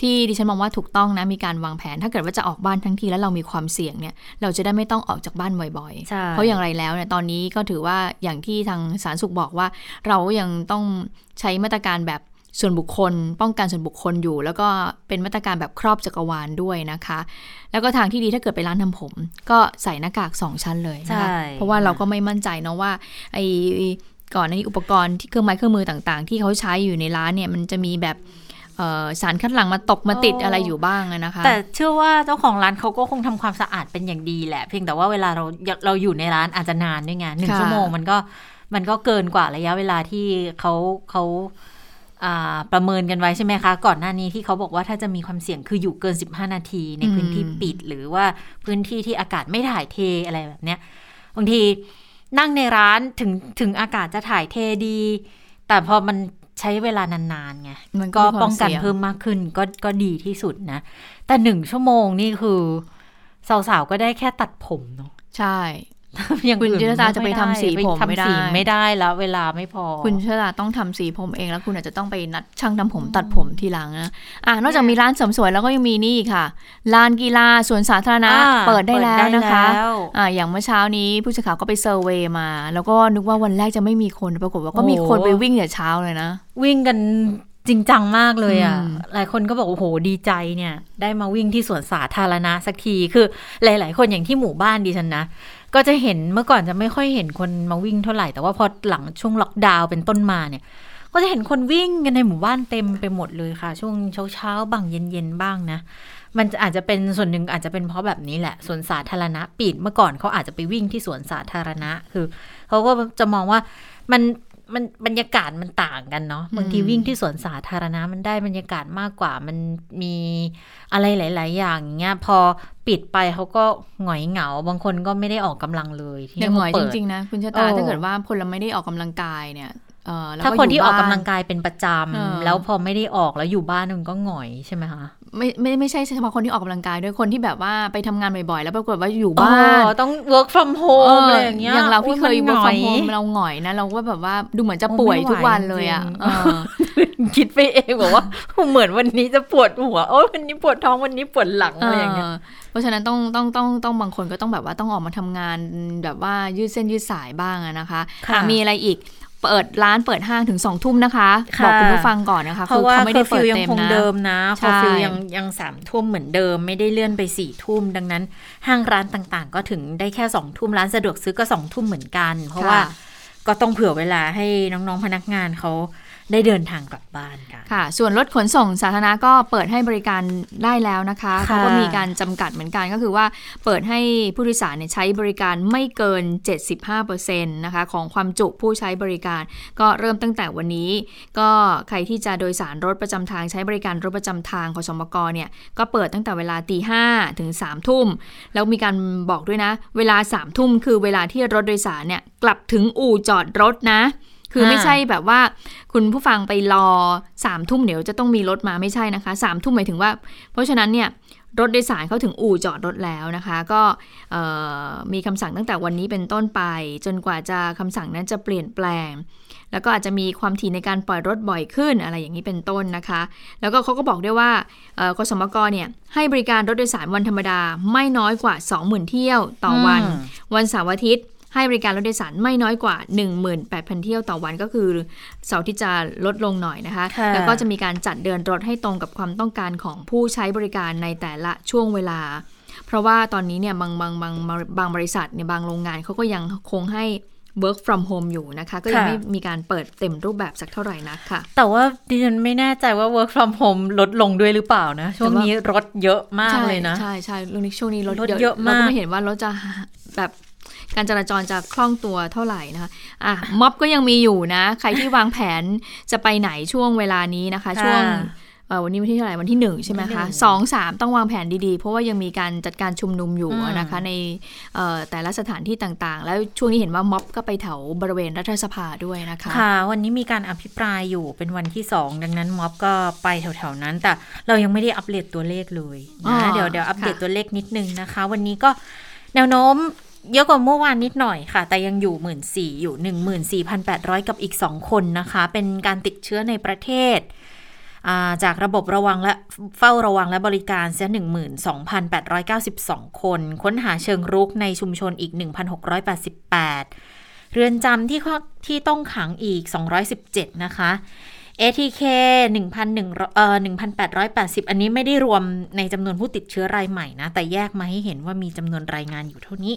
ที่ดิฉันมองว่าถูกต้องนะมีการวางแผน ถ้าเกิดว่าจะออกบ้านทั้งทีแล้วเรามีความเสี่ยงเนี่ยเราจะได้ไม่ต้องออกจากบ้านบ่อยๆ เพราะอย่างไรแล้วเนี่ยตอนนี้ก็ถือว่าอย่างที่ทางสาธารณสุขบอกว่า เรายังต้องใช้มาตรการแบบส่วนบุคคล ป้องกันส่วนบุคคลอยู่ แล้วก็เป็นมาตรการแบบครอบจักรวาลด้วยนะคะ แล้วก็ทางที่ดีถ้าเกิดไปร้านทำผม ก็ใส่หน้ากากสองชั้นเลยนะคะเพราะว่าเราก็ไม่มั่นใจเนาะว่าไอก่อนในอุปกรณ์ที่เครื่องไม้เครื่องมือต่างๆ ที่เขาใช้อยู่ในร้านเนี่ยมันจะมีแบบ สารคัดหลั่งมาตกมาติดอะไรอยู่บ้างนะคะ แต่เชื่อว่าเจ้าของร้านเขาก็คงทำความสะอาดเป็นอย่างดีแหละ เพียงแต่ว่าเวลาเราเราอยู่ในร้านอาจจะนานด้วยไงหนึ่งชั่วโมงมันก็มันก็เกินกว่าระยะเวลาที่เขาเขาประเมินกันไว้ใช่ไหมคะ ก่อนหน้านี้ที่เขาบอกว่าถ้าจะมีความเสี่ยงคืออยู่เกิน 15 นาทีในพื้นที่ปิด หรือว่าพื้นที่ที่อากาศไม่ถ่ายเทอะไรแบบเนี้ยบางทีนั่งในร้านถึงถึงอากาศจะถ่ายเทดี แต่พอมัน ใช้เวลานานๆไงมันก็ป้องกันเพิ่มมากขึ้นก็ก็ดีที่สุดนะ แต่หนึ่งชั่วโมงนี่คือ สาวๆ ก็ได้แค่ตัดผมเนาะใช่ อย่างคุณเชษตาจะไปทำสีผมไม่ได้ไม่ได้แล้ว เวลาไม่พอ คุณเชษตาต้องทำสีผมเองแล้วคุณอาจจะต้องไปนัดช่างทำผมตัดผมทีหลังนะอ่านอกจากมีร้านเสริมสวยแล้วก็ยังมีนี่ค่ะลานกีฬาสวนสาธารณะเปิดได้แล้วนะคะอ่าอย่างเมื่อเช้านี้ผู้สื่อข่าวก็ไปเซอร์เวยมา แล้วก็นึกว่าวันแรกจะไม่มีคนปรากฏว่าก็มีคนไปวิ่งแต่เช้าเลยนะ วิ่งกันจริงจังมากเลยอะอืมหลายคนก็บอกโอ้โหดีใจเนี่ย ได้มาวิ่งที่สวนสาธารณะสักที คือหลาย ๆ คนอย่างที่หมู่บ้านดิฉันนะก็จะเห็นเมื่อก่อนจะไม่ค่อยเห็นคนมาวิ่งเท่าไหร่ แต่ว่าพอหลังช่วงล็อกดาวน์เป็นต้นมาเนี่ย ก็จะเห็นคนวิ่งกันในหมู่บ้านเต็มไปหมดเลยค่ะ ช่วงเช้าๆบ้างเย็นๆบ้างนะ มันจะอาจจะเป็นส่วนหนึ่งอาจจะเป็นเพราะแบบนี้แหละสวนสาธารณะปิดเมื่อก่อนเขาอาจจะไปวิ่งที่สวนสาธารณะ คือเขาก็จะมองว่ามัน มันบรรยากาศมันต่างกันเนาะบางทีวิ่งที่สวนสาธารณะมันได้บรรยากาศมากกว่า มันมีอะไรหลาย ๆ อย่างอย่างเงี้ยพอปิดไปเขาก็หงอยเหงา บางคนก็ไม่ได้ออกกำลังเลยที่อย่างหน่อยเขาจเปิดริง ๆ นะ คุณชะเอตาอถ้าเกิดว่าคนเราไม่ได้ออกกำลังกายเนี่ยเออแล้วถ้าก็คนที่ยู่ออกกำบ้ลังกายเป็นประจเออำแล้วพอไม่ได้ออกแล้วอยู่บ้านมันก็หงอยใช่ไหมคะ ไม่ไม่ไม่ใช่เฉพาะคนที่ออกกำลังกายด้วยคนที่แบบว่าไปทำงานบ่อยๆ แล้วปรากฏว่าอยู่บ้านอ๋อต้อง work from เอ home ออะไรอย่างเงี้ยอย่างเราที่เคยโอ้ work มัน from หงอย home เราหงอยนะ เราก็แบบว่าดูเหมือนจะโอ้ป่วยไม่ไหวทุกวันเลยอะจริงๆเออคิดไปเองบอกว่าเหมือนวันนี้จะปวดหัวโอ้ยวันนี้ปวดท้องวันนี้ปวดหลังอะไรอย่างเงี้ยเออเพราะฉะนั้นต้องต้องต้องต้องบางคนก็ต้องแบบว่าต้องออกมาทำงานแบบว่ายืดเส้นยืดสายบ้างอะนะคะค่ะอะมีอะไรอีก เปิดร้านเปิดห้างถึงสองทุ่มนะคะค่ะบอกคุณผู้ฟังก่อนนะคะเพราะว่าไม่ได้เคอร์เปิฟิดวยังเต็มคงนะเดิมนะใช่เคอร์ฟิวยังยังสามทุ่มเหมือนเดิม ไม่ได้เลื่อนไปสี่ทุ่มดังนั้น ห้างร้านต่างๆ ก็ถึงได้แค่สองทุ่มร้านสะดวกซื้อก็สองทุ่มเหมือนกัน เพราะว่าก็ต้องเผื่อเวลาให้น้องๆพนักงานเขา ได้เดินทางกลับบ้านกันค่ะ ส่วนรถขนส่งสาธารณะก็เปิดให้บริการได้แล้วนะคะค่ะเขาก็มีการจำกัดเหมือนกันก็คือว่าเปิดให้ผู้โดยสารเนี่ยใช้บริการไม่เกิน 75%นะคะของความจุผู้ใช้บริการ ก็เริ่มตั้งแต่วันนี้ ก็ใครที่จะโดยสารรถประจำทางใช้บริการรถประจำทางของสมกเนี่ยก็เปิดตั้งแต่เวลาตีห้าถึง3ามทุ่มแล้วมีการบอกด้วยนะ เวลา3ามทุ่มคือเวลาที่รถโดยสารเนี่ยกลับถึงอู่จอดรถนะ คือไม่อ่าใช่แบบว่าคุณผู้ฟังไปรอสามทุ่มเดี๋ยวจะต้องมีรถมาไม่ใช่นะคะสามทุ่มหมายถึงว่า เพราะฉะนั้นเนี่ยรถโดยสารเขาถึงอู่จอดรถแล้วนะคะ ก็เอ่อมีคำสั่งตั้งแต่วันนี้เป็นต้นไป จนกว่าจะคำสั่งนั้นจะเปลี่ยนแปลง แล้วก็อาจจะมีความถี่ในการปล่อยรถบ่อยขึ้นอะไรอย่างนี้เป็นต้นนะคะ แล้วก็เขาก็บอกด้วยว่าเอ่อกสมกเนี่ยให้บริการรถโดยสารวันธรรมดาไม่น้อยกว่า 20,000 เที่ยวต่อวันอืมวันเสาร์อาทิตย์ ให้บริการรถโดยสารไม่น้อยกว่า 18,000 เที่ยวต่อวันก็คือเสาร์ที่จะลดลงหน่อยนะคะค่ะแล้วก็จะมีการจัดเดินรถให้ตรงกับความต้องการของผู้ใช้บริการในแต่ละช่วงเวลา เพราะว่าตอนนี้เนี่ยบางบางบางบางบริษัทเนี่ยบางโรงงานเขาก็ยังคงให้ work from home อยู่นะคะ ก็ยังค่ะไม่มีการเปิดเต็มรูปแบบสักเท่าไหร่นักค่ะ แต่ว่าดิฉันไม่แน่ใจว่า work from home ลดลงด้วยหรือเปล่านะ ช่วงนี้รถเยอะมากเลยนะ ใช่ใช่เรื่องนี้ช่วงนี้รถรถเยอะมากเราก็ไม่เห็นว่ารถจะแบบ การจราจรจะคล่องตัวเท่าไหร่นะคะอะม็อบก็ยังมีอยู่นะ ใครที่วางแผนจะไปไหนช่วงเวลานี้นะคะ ช่วงเอ่อวันนี้วันที่เท่าไหร่วันที่หนึ่งใช่ไหมวันที่คะหนึ่งสองสามต้องวางแผนดีๆ เพราะว่ายังมีการจัดการชุมนุมอยู่อืมนะคะ ในเอ่อแต่ละสถานที่ต่างๆ แล้วช่วงนี้เห็นว่าม็อบก็ไปแถวบริเวณรัฐสภาด้วยนะคะค่ะ วันนี้มีการอภิปรายอยู่เป็นวันที่สองดังนั้นม็อบก็ไปแถวๆนั้น แต่เรายังไม่ได้อัปเดตตัวเลขเลยอ๋อนะเดี๋ยวเดี๋ยวอัปเดตค่ะตัวเลขนิดนึงนะคะ วันนี้ก็แนวโน้ม เยอะกว่าเมื่อวานนิดหน่อยค่ะ แต่ยังอยู่หมื่นสี่อยู่หนึ่งหมื่นสี่พันแปดร้อยกับอีกสองคนนะคะ เป็นการติดเชื้อในประเทศาจากระบบระวังและเฝ้าระวังและบริการเสีย12,892 คน ค้นหาเชิงรุกในชุมชนอีก 1,688 เรือนจำที่ข้อที่ต้องขังอีก 217 นะคะ ATK 1,100เอ่อ1,880 อันนี้ไม่ได้รวมในจำนวนผู้ติดเชื้อรายใหม่นะ แต่แยกมาให้เห็นว่ามีจำนวนรายงานอยู่เท่านี้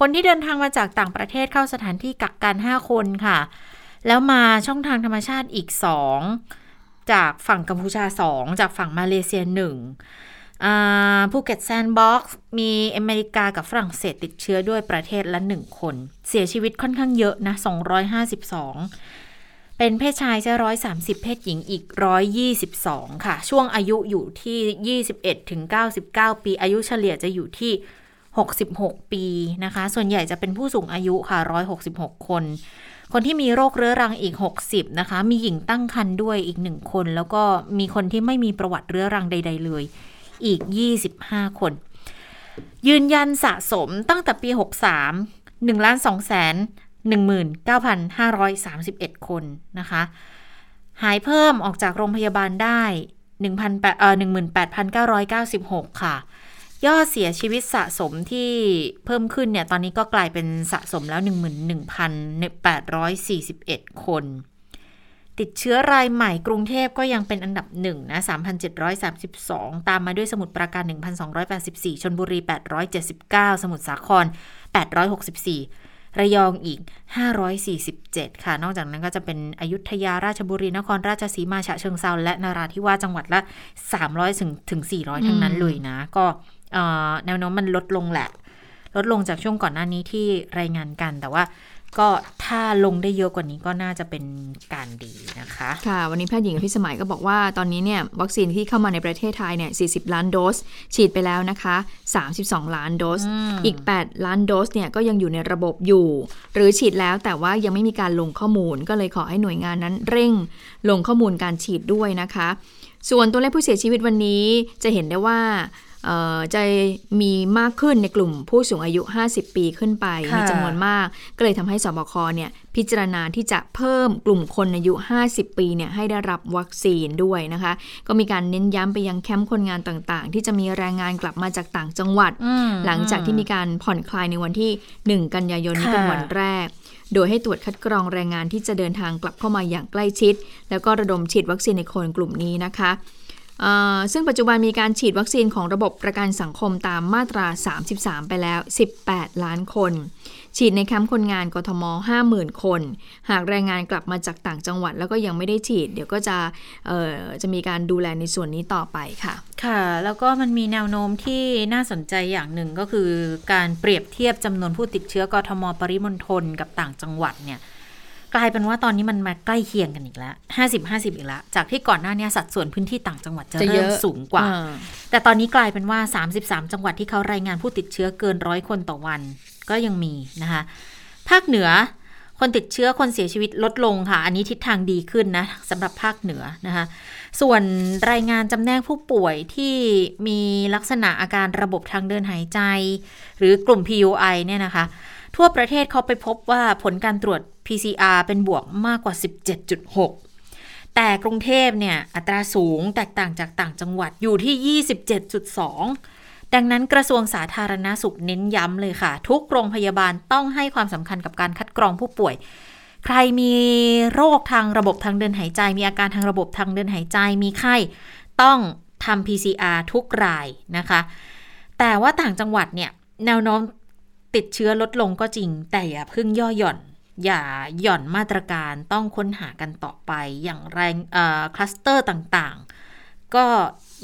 คนที่เดินทางมาจากต่างประเทศเข้าสถานที่กักกัน 5 คนค่ะ แล้วมาช่องทางธรรมชาติอีก 2 จากฝั่งกัมพูชา 2 จากฝั่งมาเลเซีย1อ่าภูเก็ตแซนด์บ็อกซ์มีอเมริกากับฝรั่งเศสติดเชื้อด้วยประเทศละ 1 คน เสียชีวิตค่อนข้างเยอะนะ 252 เป็นเพศชายใช่ร้อยสามสิบเพศหญิงอีกร้อยยี่สิบสองค่ะ ช่วงอายุอยู่ที่ยี่สิบเอ็ดถึงเก้าสิบเก้าปี อายุเฉลี่ยจะอยู่ที่หกสิบหกปีนะคะ ส่วนใหญ่จะเป็นผู้สูงอายุค่ะร้อยหกสิบหกคน คนที่มีโรคเรื้อรังอีก60นะคะ มีหญิงตั้งครรภ์ด้วยอีกหนึ่งคน แล้วก็มีคนที่ไม่มีประวัติเรื้อรังใด ๆ เลย อีก25คน ยืนยันสะสมตั้งแต่ปี63 1ล้าน2แสน 19,531 คนนะคะ หายเพิ่มออกจากโรงพยาบาลได้1,800เอ่อ18,996 ค่ะ ยอดเสียชีวิตสะสมที่เพิ่มขึ้นเนี่ย ตอนนี้ก็กลายเป็นสะสมแล้ว 11,841 คน ติดเชื้อรายใหม่กรุงเทพก็ยังเป็นอันดับหนึ่งนะ 3,732 ตามมาด้วยสมุทรปราการ 1,284 ชนบุรี 879 สมุทรสาคร 864 ระยองอีก 547 ค่ะ นอกจากนั้นก็จะเป็นอยุธยาราชบุรีนครราชสีมาฉะเชิงเซาและนราธิวาสจังหวัดละ 300 ถึงถึง 400 ทั้งนั้นเลยนะ ก็แนวโน้มมันลดลงแหละ ลดลงจากช่วงก่อนหน้านี้ที่รายงานกันแต่ว่า ก็ถ้าลงได้เยอะกว่านี้ก็น่าจะเป็นการดีนะคะ ค่ะ วันนี้แพทย์หญิงพิสมัยก็บอกว่าตอนนี้เนี่ยวัคซีนที่เข้ามาในประเทศไทยเนี่ย40 ล้านโดส ฉีดไปแล้วนะคะ 32 ล้านโดสอีก 8 ล้านโดสเนี่ยก็ยังอยู่ในระบบอยู่ หรือฉีดแล้วแต่ว่ายังไม่มีการลงข้อมูล ก็เลยขอให้หน่วยงานนั้นเร่งลงข้อมูลการฉีดด้วยนะคะ ส่วนตัวเลขผู้เสียชีวิตวันนี้จะเห็นได้ว่า จะมีมากขึ้นในกลุ่มผู้สูงอายุ 50 ปีขึ้นไป มีจำนวนมาก ก็เลยทำให้สบคเนี่ยพิจารณาที่จะเพิ่มกลุ่มคนอายุ 50 ปีเนี่ยให้ได้รับวัคซีนด้วยนะคะ ก็มีการเน้นย้ำไปยังแคมป์คนงานต่างๆ ที่จะมีแรงงานกลับมาจากต่างจังหวัด หลังจากที่มีการผ่อนคลายในวันที่ 1 กันยายนนี้เป็นวันแรกโดยให้ตรวจคัดกรองแรงงานที่จะเดินทางกลับเข้ามาอย่างใกล้ชิด แล้วก็ระดมฉีดวัคซีนในคนกลุ่มนี้นะคะ ซึ่งปัจจุบันมีการฉีดวัคซีนของระบบประกันสังคมตามมาตรา 33 ไปแล้ว 18 ล้านคน ฉีดในแคมป์คนงานกทม 50,000 คน หากแรงงานกลับมาจากต่างจังหวัดแล้วก็ยังไม่ได้ฉีด เดี๋ยวก็จะจะมีการดูแลในส่วนนี้ต่อไปค่ะ ค่ะ แล้วก็มันมีแนวโน้มที่น่าสนใจอย่างหนึ่งก็คือการเปรียบเทียบจำนวนผู้ติดเชื้อกทม ปริมณฑลกับต่างจังหวัดเนี่ย กลายเป็นว่าตอนนี้มันมาใกล้เคียงกันอีกแล้วห้าสิบห้าสิบอีกแล้ว จากที่ก่อนหน้านี้สัดส่วนพื้นที่ต่างจังหวัดจะเริ่มสูงกว่า แต่ตอนนี้กลายเป็นว่า 33 จังหวัดที่เขารายงานผู้ติดเชื้อเกินร้อยคนต่อวัน ก็ยังมีนะคะ ภาคเหนือคนติดเชื้อคนเสียชีวิตลดลงค่ะ อันนี้ทิศทางดีขึ้นนะสำหรับภาคเหนือนะคะ ส่วนรายงานจำแนกผู้ป่วยที่มีลักษณะอาการระบบทางเดินหายใจ หรือกลุ่ม PUI เนี่ยนะคะ ทั่วประเทศเขาไปพบว่าผลการตรวจ PCR เป็นบวกมากกว่า 17.6 แต่กรุงเทพเนี่ยอัตราสูงแตกต่างจากต่างจังหวัดอยู่ที่ 27.2 ดังนั้นกระทรวงสาธารณาสุขเน้นย้ำเลยค่ะ ทุกโรงพยาบาลต้องให้ความสำคัญกับการคัดกรองผู้ป่วยใครมีโรคทางระบบทางเดินหายใจ มีอาการทางระบบทางเดินหายใจมีไข้ต้องทำ PCR ทุกรายนะคะ แต่ว่าต่างจังหวัดเนี่ย แนวโน้ม ติดเชื้อลดลงก็จริง แต่อย่าเพิ่งย่อหย่อน อย่าหย่อนมาตรการต้องค้นหากันต่อไป อย่างแรงคลัสเตอร์ต่างๆ ก็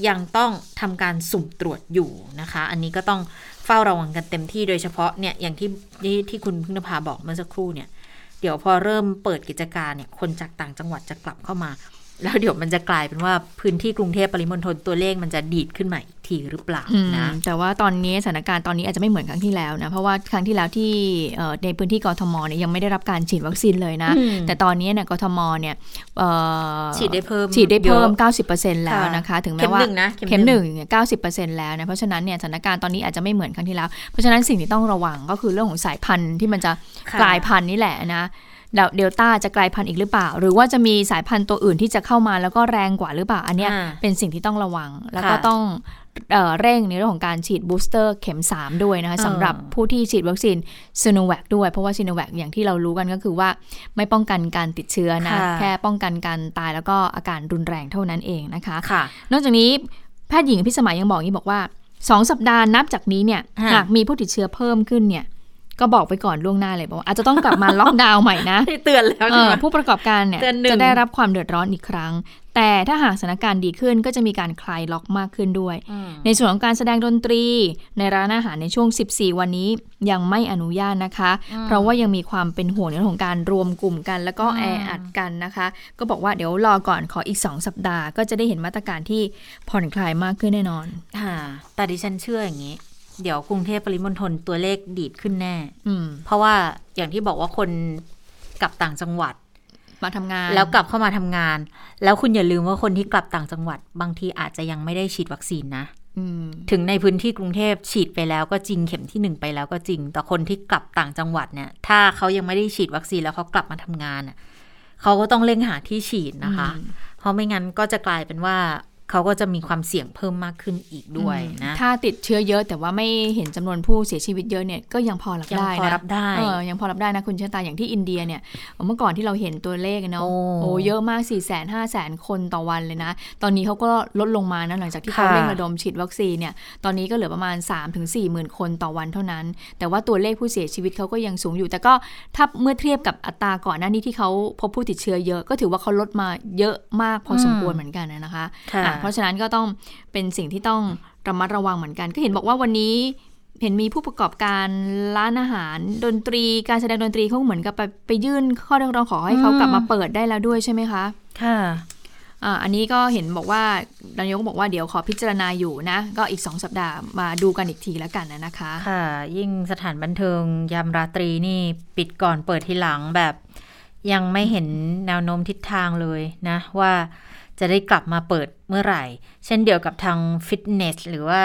ยังต้องทำการสุ่มตรวจอยู่นะคะ อันนี้ก็ต้องเฝ้าระวังกันเต็มที่โดยเฉพาะเนี่ยอย่างที่ที่คุณพึ่งนภาบอกเมื่อสักครู่เนี่ยเดี๋ยวพอเริ่มเปิดกิจการเนี่ยคนจากต่างจังหวัดจะกลับเข้ามา แล้วเดี๋ยวมันจะกลายเป็นว่าพื้นที่กรุงเทพปริมณฑลตัวเลขมันจะดีดขึ้นมาอีกทีหรือเปล่านะแต่ว่าตอนนี้สถานการณ์ตอนนี้อาจจะไม่เหมือนครั้งที่แล้วนะ เพราะว่าครั้งที่แล้วที่ในพื้นที่กทมเนี่ยยังไม่ได้รับการฉีดวัคซีนเลยนะ แต่ตอนนี้เนี่ยกทมเนี่ยฉีดได้เพิ่มฉีดได้เพิ่ม 90%แล้วนะคะถึงแม้ว่าเข็มหนึ่งเนี่ยเก้าสิบเปอร์เซ็นต์แล้วนะเพราะฉะนั้นเนี่ยสถานการณ์ตอนนี้อาจจะไม่เหมือนครั้งที่แล้วเพราะฉะนั้นสิ่งที่ต้องระวังก็คือเรื่องของสายพันธุ์ที่มันจะกลายพันธุ์นี่แหละนะ เดลต้าจะกลายพันธุ์อีกหรือเปล่า หรือว่าจะมีสายพันธุ์ตัวอื่นที่จะเข้ามาแล้วก็แรงกว่าหรือเปล่า อันนี้เป็นสิ่งที่ต้องระวังแล้วก็ต้องเร่งในเรื่องของการฉีดบูสเตอร์เข็ม 3 ด้วยนะคะสำหรับผู้ที่ฉีดวัคซีนซีโนแวคด้วย เพราะว่าซีโนแวคอย่างที่เรารู้กันก็คือว่าไม่ป้องกันการติดเชื้อนะ แค่ป้องกันการตายแล้วก็อาการรุนแรงเท่านั้นเองนะคะคะนอกจากนี้แพทย์หญิงพิสมัยยังบอกนี้บอกว่า 2 สัปดาห์นับจากนี้เนี่ยหากมีผู้ติดเชื้อเพิ่มขึ้นเนี่ย ก็บอกไปก่อนล่วงหน้าเลยบอกว่าอาจจะต้องกลับมาล็อกดาวน์ใหม่นะเตือนแล้วผู้ประกอบการเนี่ยจะได้รับความเดือดร้อนอีกครั้ง แต่ถ้าหากสถานการณ์ดีขึ้นก็จะมีการคลายล็อกมากขึ้นด้วย ในส่วนของการแสดงดนตรี ในร้านอาหารในช่วง 14 วันนี้ยังไม่อนุญาตนะคะ เพราะว่ายังมีความเป็นห่วงในเรื่องของการรวมกลุ่มกัน แล้วก็แออัดกันนะคะ ก็บอกว่าเดี๋ยวรอก่อนขออีก 2 สัปดาห์ ก็จะได้เห็นมาตรการที่ผ่อนคลายมากขึ้นแน่นอนค่ะแต่ดิฉันเชื่ออย่างนี้ เดี๋ยวกรุงเทพปริมณฑลตัวเลขดีดขึ้นแน่เพราะว่าอย่างที่บอกว่าคนกลับต่างจังหวัด มาทำงาน แล้วกลับเข้ามาทำงาน แล้วคุณอย่าลืมว่าคนที่กลับต่างจังหวัด บางทีอาจจะยังไม่ได้ฉีดวัคซีนนะถึงในพื้นที่กรุงเทพฉีดไปแล้วก็จริงเข็มที่หนึ่งไปแล้วก็จริง แต่คนที่กลับต่างจังหวัดเนี่ย ถ้าเขายังไม่ได้ฉีดวัคซีนแล้วเขากลับมาทำงานเขาก็ต้องเร่งหาที่ฉีดนะคะ เพราะไม่งั้นก็จะกลายเป็นว่า เขาก็จะมีความเสี่ยงเพิ่มมากขึ้นอีกด้วยนะ ถ้าติดเชื้อเยอะแต่ว่าไม่เห็นจำนวนผู้เสียชีวิตเยอะเนี่ยก็ยังพอรับยังได้พอนะรับได้เออยังพอรับได้นะคุณเชษตาอย่างที่อินเดียเนี่ยเมื่อก่อนที่เราเห็นตัวเลขเนาะโอ้โอ้เยอะมาก4ี่แสนห้าแสนคนต่อวันเลยนะ ตอนนี้เขาก็ลดลงมานะหลังจากที่เขาค่ะเร่งระดมฉีดวัคซีนเนี่ยตอนนี้ก็เหลือประมาณ 3 4 0 0 0 0คนต่อวันเท่านั้น แต่ว่าตัวเลขผู้เสียชีวิตเขาก็ยังสูงอยู่ แต่ก็ถ้าเมื่อเทียบกับอัตราก่อนหน้านี้ที่เขาพบผู้ติดเชื้อเยอะ ก็ถือว่าเขาลดมาเยอะมากพอสมควรเหมือนกันนะคะค่ะอะเพราะฉะนั้นก็ต้องเป็นสิ่งที่ต้องระมัดระวังเหมือนกัน ก็เห็นบอกว่าวันนี้เห็นมีผู้ประกอบการร้านอาหาร ดนตรีการแสดงดนตรีเขาเหมือนกับไปไปยื่นข้อเรียกร้องขอให้เขากลับมาเปิดได้แล้วด้วยใช่ไหมคะ ค่ะอ่าอันนี้ก็เห็นบอกว่านายกบอกว่าเดี๋ยวขอพิจารณาอยู่นะ ก็อีก2สัปดาห์มาดูกันอีกทีแล้วกันนะนะคะ ค่ะ ยิ่งสถานบันเทิงยามราตรีนี่ปิดก่อนเปิดทีหลังแบบ ยังไม่เห็นแนวโน้มทิศทางเลยนะว่า จะได้กลับมาเปิดเมื่อไหร่ เช่นเดียวกับทางฟิตเนสหรือว่า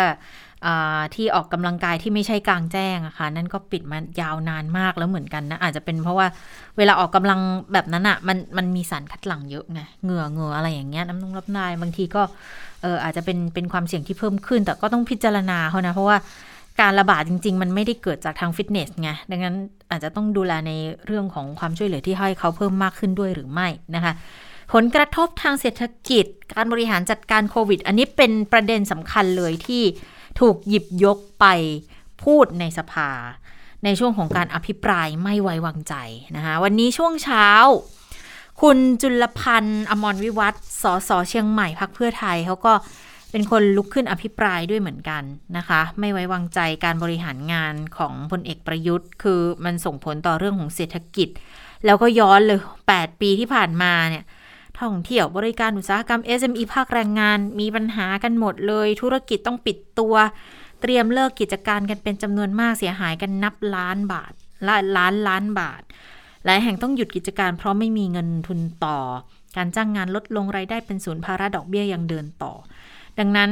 าที่ออกกำลังกายที่ไม่ใช่กลางแจ้งอะค่ะนั่นก็ปิดมายาวนานมากแล้วเหมือนกันนะ อาจจะเป็นเพราะว่าเวลาออกกำลังแบบนั้นอะมันมันมีสารคัดหลั่งเยอะไงเหงื่อเหงื่ออะไรอย่างเงี้ยน้ำนงรับนายบางทีก็เอออาจจะเป็นเป็นความเสี่ยงที่เพิ่มขึ้น แต่ก็ต้องพิจารณาเขานะเพราะว่าการระบาดจริง ๆ มันไม่ได้เกิดจากทางฟิตเนสไงดังนั้นอาจจะต้องดูแลในเรื่องของความช่วยเหลือที่ให้เขาเพิ่มมากขึ้นด้วยหรือไม่นะคะ ผลกระทบทางเศรษฐกิจ การบริหารจัดการโควิด อันนี้เป็นประเด็นสำคัญเลยที่ถูกหยิบยกไปพูดในสภา ในช่วงของการอภิปรายไม่ไว้วางใจนะคะวันนี้ช่วงเช้า คุณจุลพันธ์อมรวิวัฒสสเชียงใหม่พักเพื่อไทยเขาก็เป็นคนลุกขึ้นอภิปรายด้วยเหมือนกันนะคะ ไม่ไว้วางใจการบริหารงานของพลเอกประยุทธ์ คือมันส่งผลต่อเรื่องของเศรษฐกิจ แล้วก็ย้อนเลย 8 ปีที่ผ่านมาเนี่ย ท่องเที่ยวบริการอุตสาหกรรม SME ภาคแรงงาน มีปัญหากันหมดเลย ธุรกิจต้องปิดตัว เตรียมเลิกกิจการกันเป็นจำนวนมากเสียหายกันนับล้านบาทล้านล้านล้านบาท หลายแห่งต้องหยุดกิจการเพราะไม่มีเงินทุนต่อ การจ้างงานลดลงรายได้เป็นศูนย์ภาระดอกเบี้ยยังเดินต่อ ดังนั้น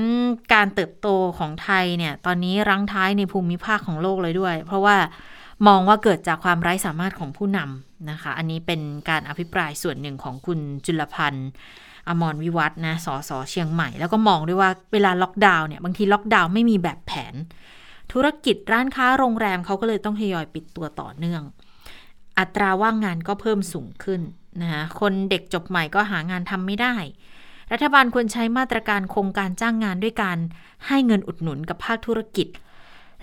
การเติบโตของไทยเนี่ยตอนนี้รั้งท้ายในภูมิภาคของโลกเลยด้วย เพราะว่า มองว่าเกิดจากความไร้สามารถของผู้นำนะคะ อันนี้เป็นการอภิปรายส่วนหนึ่งของคุณจุลพันธ์อมรวิวัฒน์นะสสเชียงใหม่ แล้วก็มองด้วยว่าเวลาล็อกดาวน์เนี่ยบางทีล็อกดาวน์ไม่มีแบบแผน ธุรกิจร้านค้าโรงแรมเขาก็เลยต้องทยอยปิดตัวต่อเนื่อง อัตราว่างงานก็เพิ่มสูงขึ้นนะคะคนเด็กจบใหม่ก็หางานทำไม่ได้ รัฐบาลควรใช้มาตรการโครงการจ้างงานด้วยการให้เงินอุดหนุนกับภาคธุรกิจ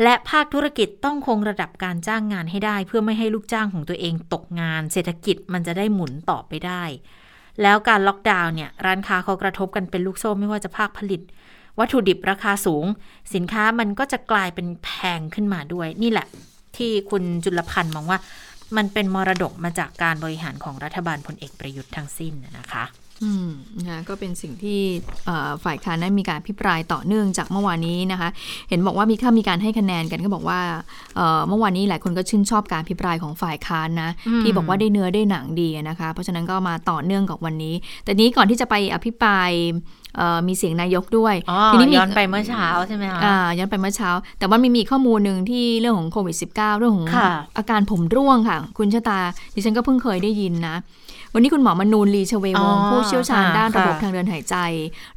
และภาคธุรกิจต้องคงระดับการจ้างงานให้ได้ เพื่อไม่ให้ลูกจ้างของตัวเองตกงาน เศรษฐกิจมันจะได้หมุนต่อไปได้ แล้วการล็อกดาวน์เนี่ยร้านค้าเขากระทบกันเป็นลูกโซ่ไม่ว่าจะภาคผลิต วัตถุดิบราคาสูง สินค้ามันก็จะกลายเป็นแพงขึ้นมาด้วย นี่แหละ ที่คุณจุลพันธ์มองว่า มันเป็นมรดกมาจากการบริหารของรัฐบาลพลเอกประยุทธ์ทั้งสิ้นนะคะ อืมนะก็เป็นสิ่งที่เอ่อฝ่ายค้านได้มีการพิปรายต่อเนื่องจากเมื่อวานนี้นะคะ เห็นบอกว่ามีข้ามีการให้คะแนนกันก็บอกว่าเอ่อเมื่อวานนี้หลายคนก็ชื่นชอบการพิปรายของฝ่ายค้านนะอืมที่บอกว่าได้เนื้อได้หนังดีนะคะ เพราะฉะนั้นก็มาต่อเนื่องกับวันนี้ แต่นี้ก่อนที่จะไปอภิปรายเอ่อมีเสียงนายกด้วยอ๋อทีนี้มีย้อนไปเมื่อเช้าใช่ไหมคะอ่าย้อนไปเมื่อเช้า แต่ว่ามีมีข้อมูลหนึ่งที่เรื่องของโควิด -19 เรื่องของค่ะอาการผมร่วงค่ะ คุณชะตาดิฉันก็เพิ่งเคยได้ยินนะ วันนี้คุณหมอมนูนลีชเววงศ์อ๋อผู้เชี่ยวชาญค่ะด้านระบบค่ะทางเดินหายใจ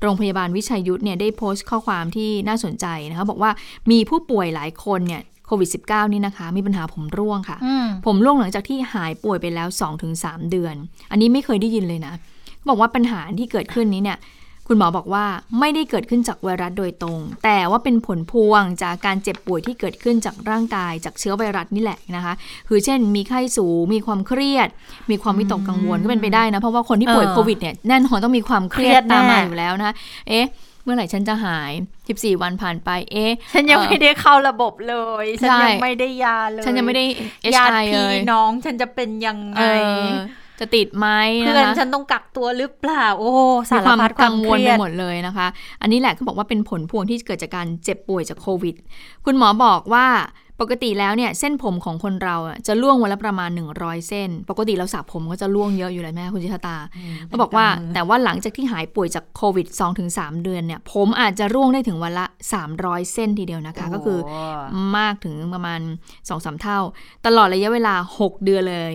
โรงพยาบาลวิชัยยุทธเนี่ยได้โพสต์ข้อความที่น่าสนใจนะคะบอกว่ามีผู้ป่วยหลายคนเนี่ยโควิด -19 นี่นะคะ มีปัญหาผมร่วงค่ะอืมผมร่วงหลังจากที่หายป่วยไปแล้ว 2-3 เดือน อันนี้ไม่เคยได้ยินเลยนะ บอกว่าปัญหาที่เกิดขึ้นนี้เนี่ย คุณหมอบอกว่าไม่ได้เกิดขึ้นจากไวรัสโดยตรง แต่ว่าเป็นผลพวงจากการเจ็บป่วยที่เกิดขึ้นจากร่างกายจากเชื้อไวรัสนี่แหละนะคะ คือเช่น มีไข้สูง มีความเครียด มีความวิตกกังวลก็เป็นไปได้นะ เพราะว่าคนที่ป่วยเออโควิดเนี่ยแน่นอนต้องมีความเครียเครียดดแน่ตามมาอยู่แล้วนะคะเอ๊ะเมื่อไหร่ฉันจะหาย 14 วันผ่านไป เอ๊ะ ฉันยังเอ่อไม่ได้เข้าระบบเลย ฉันใช่ยังไม่ได้ยาเลย ฉันยังไม่ได้ญาติ HI เลพี่ยน้อง ฉันจะเป็นยังไงเออ จะติดไหมเพื่นะอนคะฉันต้องกักตัวหรือเปล่า โอ้สามีรความพัดควากัมงเควลรีไปยดหมดเลยนะคะ อันนี้แหละเขาบอกว่าเป็นผลพวงที่เกิดจากการเจ็บป่วยจากโควิด คุณหมอบอกว่าปกติแล้วเนี่ยเส้นผมของคนเราอะจะล่วงวันละประมาณ 100 เส้น ปกติเราสระผมก็จะล่วงเยอะอยู่แล้วแม่คุณจิตตาก็บอกว่าแต่ว่าหลังจากที่หายป่วยจากโควิด 2-3 เดือนเนี่ยผมอาจจะร่วงได้ถึงวันละ 300 เส้นทีเดียวนะคะ ก็คือมากถึงประมาณ 2-3 เท่า ตลอดระยะเวลา 6 เดือนเลย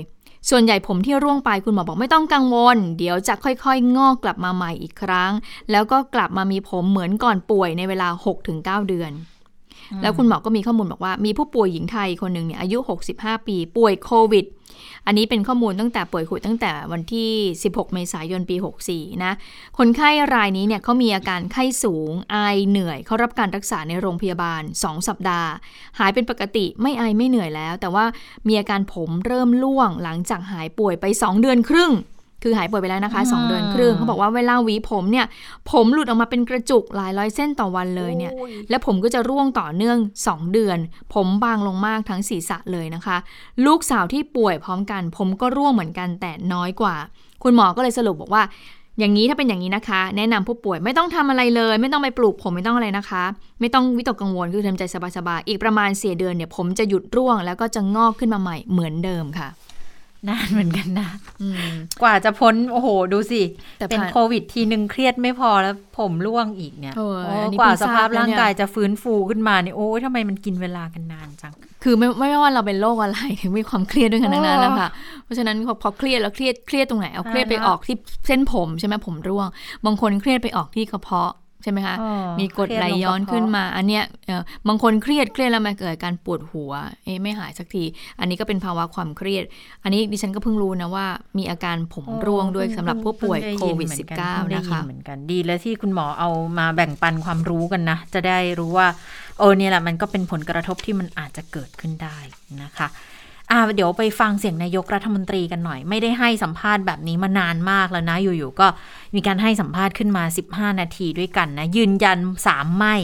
ส่วนใหญ่ผมที่ร่วงไปคุณหมอบอกไม่ต้องกังวล เดี๋ยวจะค่อยๆ งอกกลับมาใหม่อีกครั้ง แล้วก็กลับมามีผมเหมือนก่อนป่วยในเวลา 6-9 เดือน แล้วคุณหมอก็มีข้อมูลบอกว่ามีผู้ป่วยหญิงไทยคนหนึ่งเนี่ยอายุ 65 ปี ป่วยโควิด อันนี้เป็นข้อมูลตั้งแต่ป่วยโควิดตั้งแต่วันที่ 16 เมษายนปี 64 นะ คนไข้รายนี้เนี่ยเขามีอาการไข้สูง ไอเหนื่อย เขารับการรักษาในโรงพยาบาล 2 สัปดาห์ หายเป็นปกติไม่ไอไม่เหนื่อยแล้ว แต่ว่ามีอาการผมเริ่มร่วงหลังจากหายป่วยไป 2 เดือนครึ่ง คือหายป่วยไปแล้วนะคะอืม2เดือนครึ่งเขาบอกว่าเวลาหวีผมเนี่ย ผมหลุดออกมาเป็นกระจุกหลายร้อยเส้นต่อวันเลยเนี่ย และผมก็จะร่วงต่อเนื่อง 2 เดือน ผมบางลงมากทั้งศีรษะเลยนะคะ ลูกสาวที่ป่วยพร้อมกัน ผมก็ร่วงเหมือนกันแต่น้อยกว่า คุณหมอก็เลยสรุปบอกว่าอย่างนี้ถ้าเป็นอย่างนี้นะคะ แนะนำผู้ป่วยไม่ต้องทำอะไรเลย ไม่ต้องไปปลูกผมไม่ต้องอะไรนะคะ ไม่ต้องวิตกกังวลคือทำใจสบายๆอีกประมาณเสียเดือนเนี่ยผมจะหยุดร่วง แล้วก็จะงอกขึ้นมาใหม่เหมือนเดิมค่ะ นานเหมือนกันนะอืมกว่าจะพ้นโอ้โห ดูสิแต่เป็นผ่านโควิดทีหนึ่งเครียดไม่พอแล้วผมร่วงอีกเนี่ยโอ้ยโอ้อันนี้กว่าเพิ่งสทราบภาพแล้วร่างเนี่ยกายจะฟื้นฟูขึ้นมาเนี่ยโอ้ยทำไมมันกินเวลากันนานจัง คือไม่ไม่ว่าเราเป็นโรคอะไรถึงมีความเครียดด้วยกันทั้งนั้นอ๋อนะคะเพราะฉะนั้นพอพอเครียดแล้วเครียดเครียดตรงไหนเอาเครียดไปอ่าฮะออกที่เส้นผมใช่ไหมผมร่วง บางคนเครียดไปออกที่กระเพาะ ใช่ไหมคะอ๋อมีกรดไหลย้อนขึ้นมา อันเนี้ยเอ่อบางคนเครียดเครียดแล้วมาเกิดการปวดหัวเอ๊ะไม่หายสักที อันนี้ก็เป็นภาวะความเครียด อันนี้ดิฉันก็เพิ่งรู้นะว่า มีอาการผมร่วงด้วยสำหรับผู้ป่วยโควิด -19 นะคะเหมือนกันดีแล้วที่คุณหมอเอามาแบ่งปันความรู้กันนะ จะได้รู้ว่าเออเนี่ยแหละมันก็เป็นผลกระทบที่มันอาจจะเกิดขึ้นได้นะคะ อ่าเดี๋ยวไปฟังเสียงนายกรัฐมนตรีกันหน่อย ไม่ได้ให้สัมภาษณ์แบบนี้มานานมากแล้วนะ อยู่ๆก็มีการให้สัมภาษณ์ขึ้นมา 15 นาทีด้วยกันนะ ยืนยันสามไม่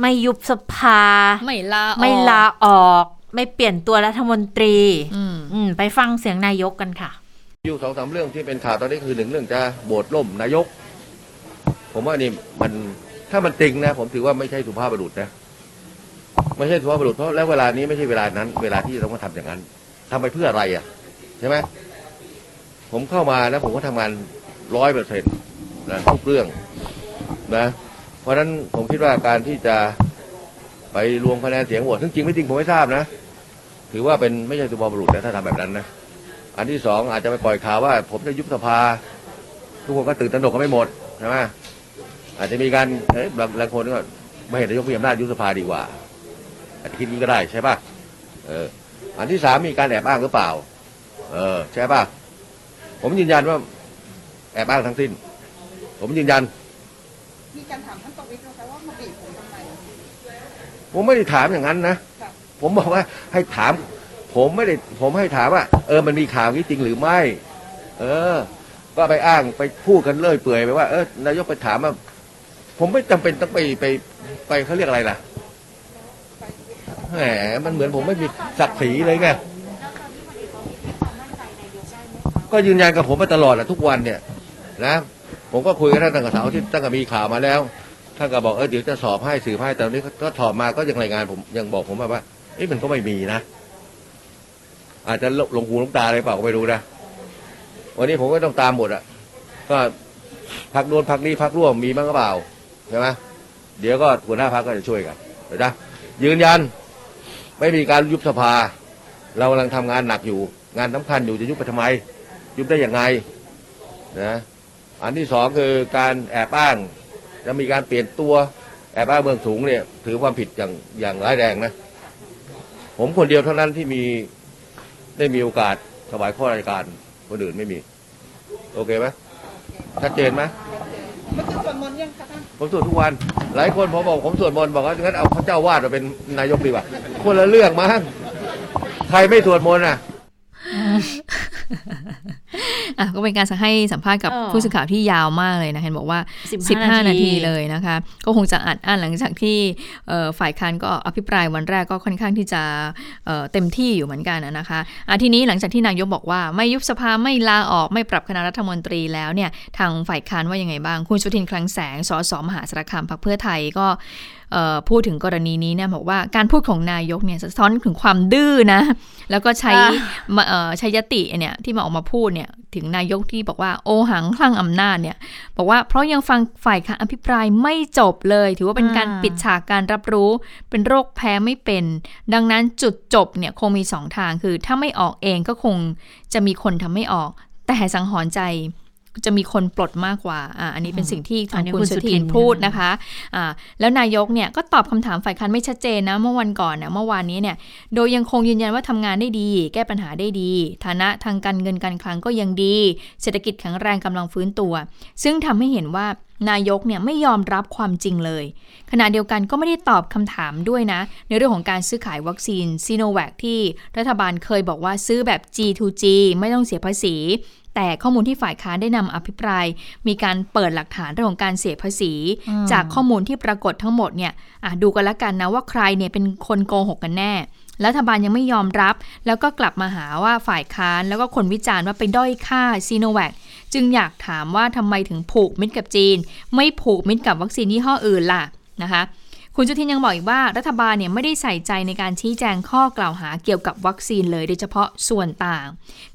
ไม่ยุบสภา ไม่ลาออกไม่ลาออก ไม่เปลี่ยนตัวรัฐมนตรีอืมอืมไปฟังเสียงนายกกันค่ะ อยู่สองสามเรื่องที่เป็นข่าวตอนนี้คือหนึ่งเรื่องจะโบดล่มนายก ผมว่านี่มันถ้ามันจริงนะ ผมถือว่าไม่ใช่สุภาพบุรุษนะ ไม่ใช่สุภาพบุรุษเพราะแล้วเวลานี้ไม่ใช่เวลานั้น เวลาที่ต้องมาทำอย่างนั้นทำไปเพื่ออะไรอะใช่ไหมผมเข้ามานะผมก็ทำงานร้อยเปอร์เซ็นต์นะทุกเรื่องนะ เพราะฉะนั้นผมคิดว่าการที่จะไปรวมคะแนนเสียงโหวตซึ่งจริงไม่จริงผมไม่ทราบนะ ถือว่าเป็นไม่ใช่สุภาพบุรุษนะถ้าทำแบบนั้นนะอันที่สองอาจจะไปปล่อยข่าวว่า ผมจะยุบสภา ทุกคนก็ตื่นตระหนกกันไม่หมดใช่ไหมอาจจะมีการเอ้ยบางบางคนก็ไม่เห็นนายกมีอำนาจยุบสภาดีกว่า อาจจะคิดนี้ก็ได้ใช่ป่ะเออ อันที่สามมีการแอบอ้างหรือเปล่า เออ ใช่ป่ะผมยืนยันว่าแอบอ้างทั้งสิ้น ผมยืนยัน มีการถามท่านประวิตรนะคะว่ามาบีบผมทำไม ผมไม่ได้ถามอย่างนั้นนะครับผมบอกว่าให้ถาม ผมไม่ได้ ผมให้ถามว่า เออ มันมีข่าวนี้จริงหรือไม่ เออ ก็ไปอ้างไปพูดกันเลื่อยเปื่อยไปว่า เออ นายกไปถามว่า ผมไม่จำเป็นต้องไปไปไปเขาเรียกอะไรล่ะ แหมมันเหมือนผมไม่มีศักดิ์ศรีเลยไงก็ยืนยันกับผมมาตลอดแหละทุกวันเนี่ย นะ ผมก็คุยกับท่านตั้งแต่เสาที่ตั้งแต่มีข่าวมาแล้วท่านก็บอกเออเดี๋ยวจะสอบให้สืบให้แต่นี้ก็ถอดมาก็ยังรายงานผมยังบอกผมมาว่าเอ๊ะมันก็ไม่มีนะอาจจะลงหูลงตาอะไรเปล่าก็ไม่รู้นะวันนี้ผมก็ต้องตามหมดอะ ก็พักโน้นพักนี้พักร่วมมีบ้างก็เปล่าใช่ไหมเดี๋ยวก็หัวหน้าพักก็จะช่วยกันเห็นไหมยืนยัน ไม่มีการยุบสภา เรากำลังทำงานหนักอยู่ งานสำคัญอยู่จะยุบไปทำไม ยุบได้ยังไงนะอันที่สองคือการแอบอ้าง จะมีการเปลี่ยนตัวแอบอ้างเมืองสูงเนี่ย ถือความผิดอย่างอย่างร้ายแรงนะ ผมคนเดียวเท่านั้นที่มีได้มีโอกาสถวายข้อราชการคนอื่นไม่มี โอเคไหมชัดเจนไหม เมื่อคืนสวดมนต์ยังคะท่านผมสวดทุกวัน หลายคนผมบอกผมสวดมนต์บอกว่างั้นเอาพระเจ้าวาดมาเป็นนายกดีกว่าคนละเรื่องมั้งใครไม่สวดมนต์อะอะก็เป็นการให้สัมภาษณ์กับเออผู้สื่อข่าวที่ยาวมากเลยนะเห็นบอกว่า 15 15นาทีนาทีเลยนะคะ ก็คงจะอัดอั้นหลังจากที่เอ่อฝ่ายค้านก็อภิปรายวันแรกก็ค่อนข้างที่จะเอ่อเต็มที่อยู่เหมือนกันนะคะอะทีนี้หลังจากที่นายกบอกว่าไม่ยุบสภาไม่ลาออกไม่ปรับคณะรัฐมนตรีแล้วเนี่ยทางฝ่ายค้านว่ายังไงบ้าง คุณสุทินคลังแสงสสมหาสารคามพรรคเพื่อไทยก็เอ่อพูดถึงกรณีนี้เนี่ยบอกว่าการพูดของนายกเนี่ยสะท้อนถึงความดื้อนะ แล้วก็ใช้อ่ามาเอ่อใช้ยติเนี่ยที่มาออกมาพูดเนี่ยถึงนายกที่บอกว่าโอหังคลั่งอำนาจเนี่ยบอกว่าเพราะยังฟังฝ่ายค้านอภิปรายไม่จบเลย ถือว่าเป็นการปิดฉากการรับรู้ เป็นโรคแพ้ไม่เป็น ดังนั้นจุดจบเนี่ยคงมีสองทางคือ ถ้าไม่ออกเองก็คงจะมีคนทำไม่ออก แต่สังหรณ์ใจ จะมีคนปลดมากกว่าอ่าอันนี้เป็นสิ่งที่อัทานงนี้คุณคุณสุสุทิทินนพูดนะคะอ่าแล้วนายกเนี่ยก็ตอบคำถามฝ่ายค้านไม่ชัดเจนนะเมื่อวันก่อนนะเมื่อวานนี้เนี่ยโดยยังคงยืนยันว่าทำงานได้ดี แก้ปัญหาได้ดี ฐานะทางการเงินการคลังก็ยังดี เศรษฐกิจแข็งแรงกำลังฟื้นตัว ซึ่งทำให้เห็นว่านายกเนี่ยไม่ยอมรับความจริงเลย ขณะเดียวกันก็ไม่ได้ตอบคำถามด้วยนะ ในเรื่องของการซื้อขายวัคซีนซีโนแวคที่รัฐบาลเคยบอกว่าซื้อแบบ G2G ไม่ต้องเสียภาษี แต่ข้อมูลที่ฝ่ายค้านได้นำอภิปราย มีการเปิดหลักฐานเรื่องของการเสียภาษี จากข้อมูลที่ปรากฏทั้งหมดเนี่ยอะดูกันละกันนะว่าใครเนี่ยเป็นคนโกหกกันแน่รัฐบาลยังไม่ยอมรับ แล้วก็กลับมาหาว่าฝ่ายค้านแล้วก็คนวิจารณ์ว่าไปด้อยค่าซีโนแวคจึงอยากถามว่าทำไมถึงผูกมิตรกับจีน ไม่ผูกมิตรกับวัคซีนยี่ห้ออื่นล่ะนะคะ คุณจุทินยังบอกอีกว่ารัฐบาลเนี่ยไม่ได้ใส่ใจในการชี้แจงข้อกล่าวหาเกี่ยวกับวัคซีนเลยโดยเฉพาะส่วนต่าง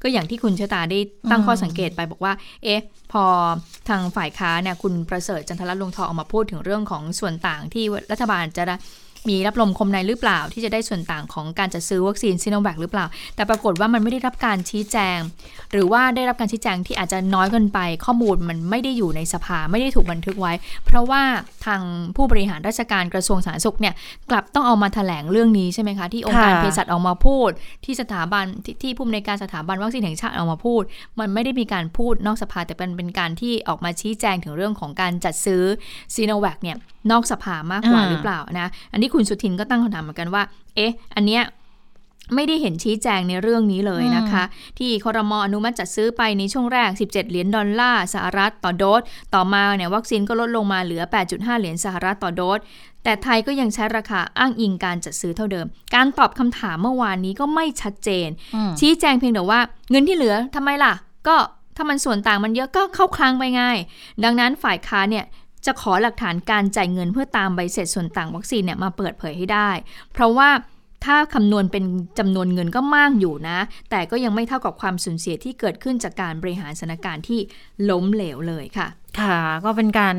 ก็อย่างที่คุณชะตาได้ตั้งข้อสังเกตไปบอกว่า เอ๊ะ พอทางฝ่ายค้าเนี่ยคุณประเสริฐจันทรัตน์ลงทองออกมาพูดถึงเรื่องของส่วนต่างที่รัฐบาลจะ มีรับลมคมในหรือเปล่า ที่จะได้ส่วนต่างของการจัดซื้อวัคซีนซิโนแวคหรือเปล่า แต่ปรากฏว่ามันไม่ได้รับการชี้แจง หรือว่าได้รับการชี้แจงที่อาจจะน้อยเกินไป ข้อมูลมันไม่ได้อยู่ในสภาไม่ได้ถูกบันทึกไว้ เพราะว่าทางผู้บริหารราชการกระทรวงสาธารณสุขเนี่ยกลับต้องเอามาแถลงเรื่องนี้ใช่ไหมคะที่องค์การเภสัชออกมาพูด ที่สถาบันที่ที่ผู้อำนวยการสถาบันวัคซีนแห่งชาติออกมาพูด มันไม่ได้มีการพูดนอกสภาแต่เป็นเป็นการที่ออกมาชี้แจงถึงเรื่องของการจัดซื้อซีโนแวคเนี่ยนอกสภามากกว่าหรือเปล่านะอันนี้คุณสุทินก็ตั้งคำถามเหมือนกันว่า เอ๊ะ อันเนี้ยไม่ได้เห็นชี้แจงในเรื่องนี้เลยนะคะ ที่คอรมออนุมัติจัดซื้อไปในช่วงแรก 17 เหรียญดอลลาร์สหรัฐต่อโดส ต่อมาเนี่ยวัคซีนก็ลดลงมาเหลือ 8.5 เหรียญสหรัฐต่อโดส แต่ไทยก็ยังใช้ราคาอ้างอิงการจัดซื้อเท่าเดิม การตอบคำถามเมื่อวานนี้ก็ไม่ชัดเจนอืมชี้แจงเพียงแต่ว่าเงินที่เหลือทำไมล่ะ ก็ถ้ามันส่วนต่างมันเยอะก็เข้าคลังไปง่าย ดังนั้นฝ่ายค้านเนี่ย จะขอหลักฐานการจ่ายเงินเพื่อตามใบเสร็จส่วนต่างวัคซีนเนี่ยมาเปิดเผยให้ได้ เพราะว่าถ้าคำนวณเป็นจำนวนเงินก็มากอยู่นะ แต่ก็ยังไม่เท่ากับความสูญเสียที่เกิดขึ้นจากการบริหารสถานการณ์ที่ล้มเหลวเลยค่ะ ค่ะ ก็เป็นการ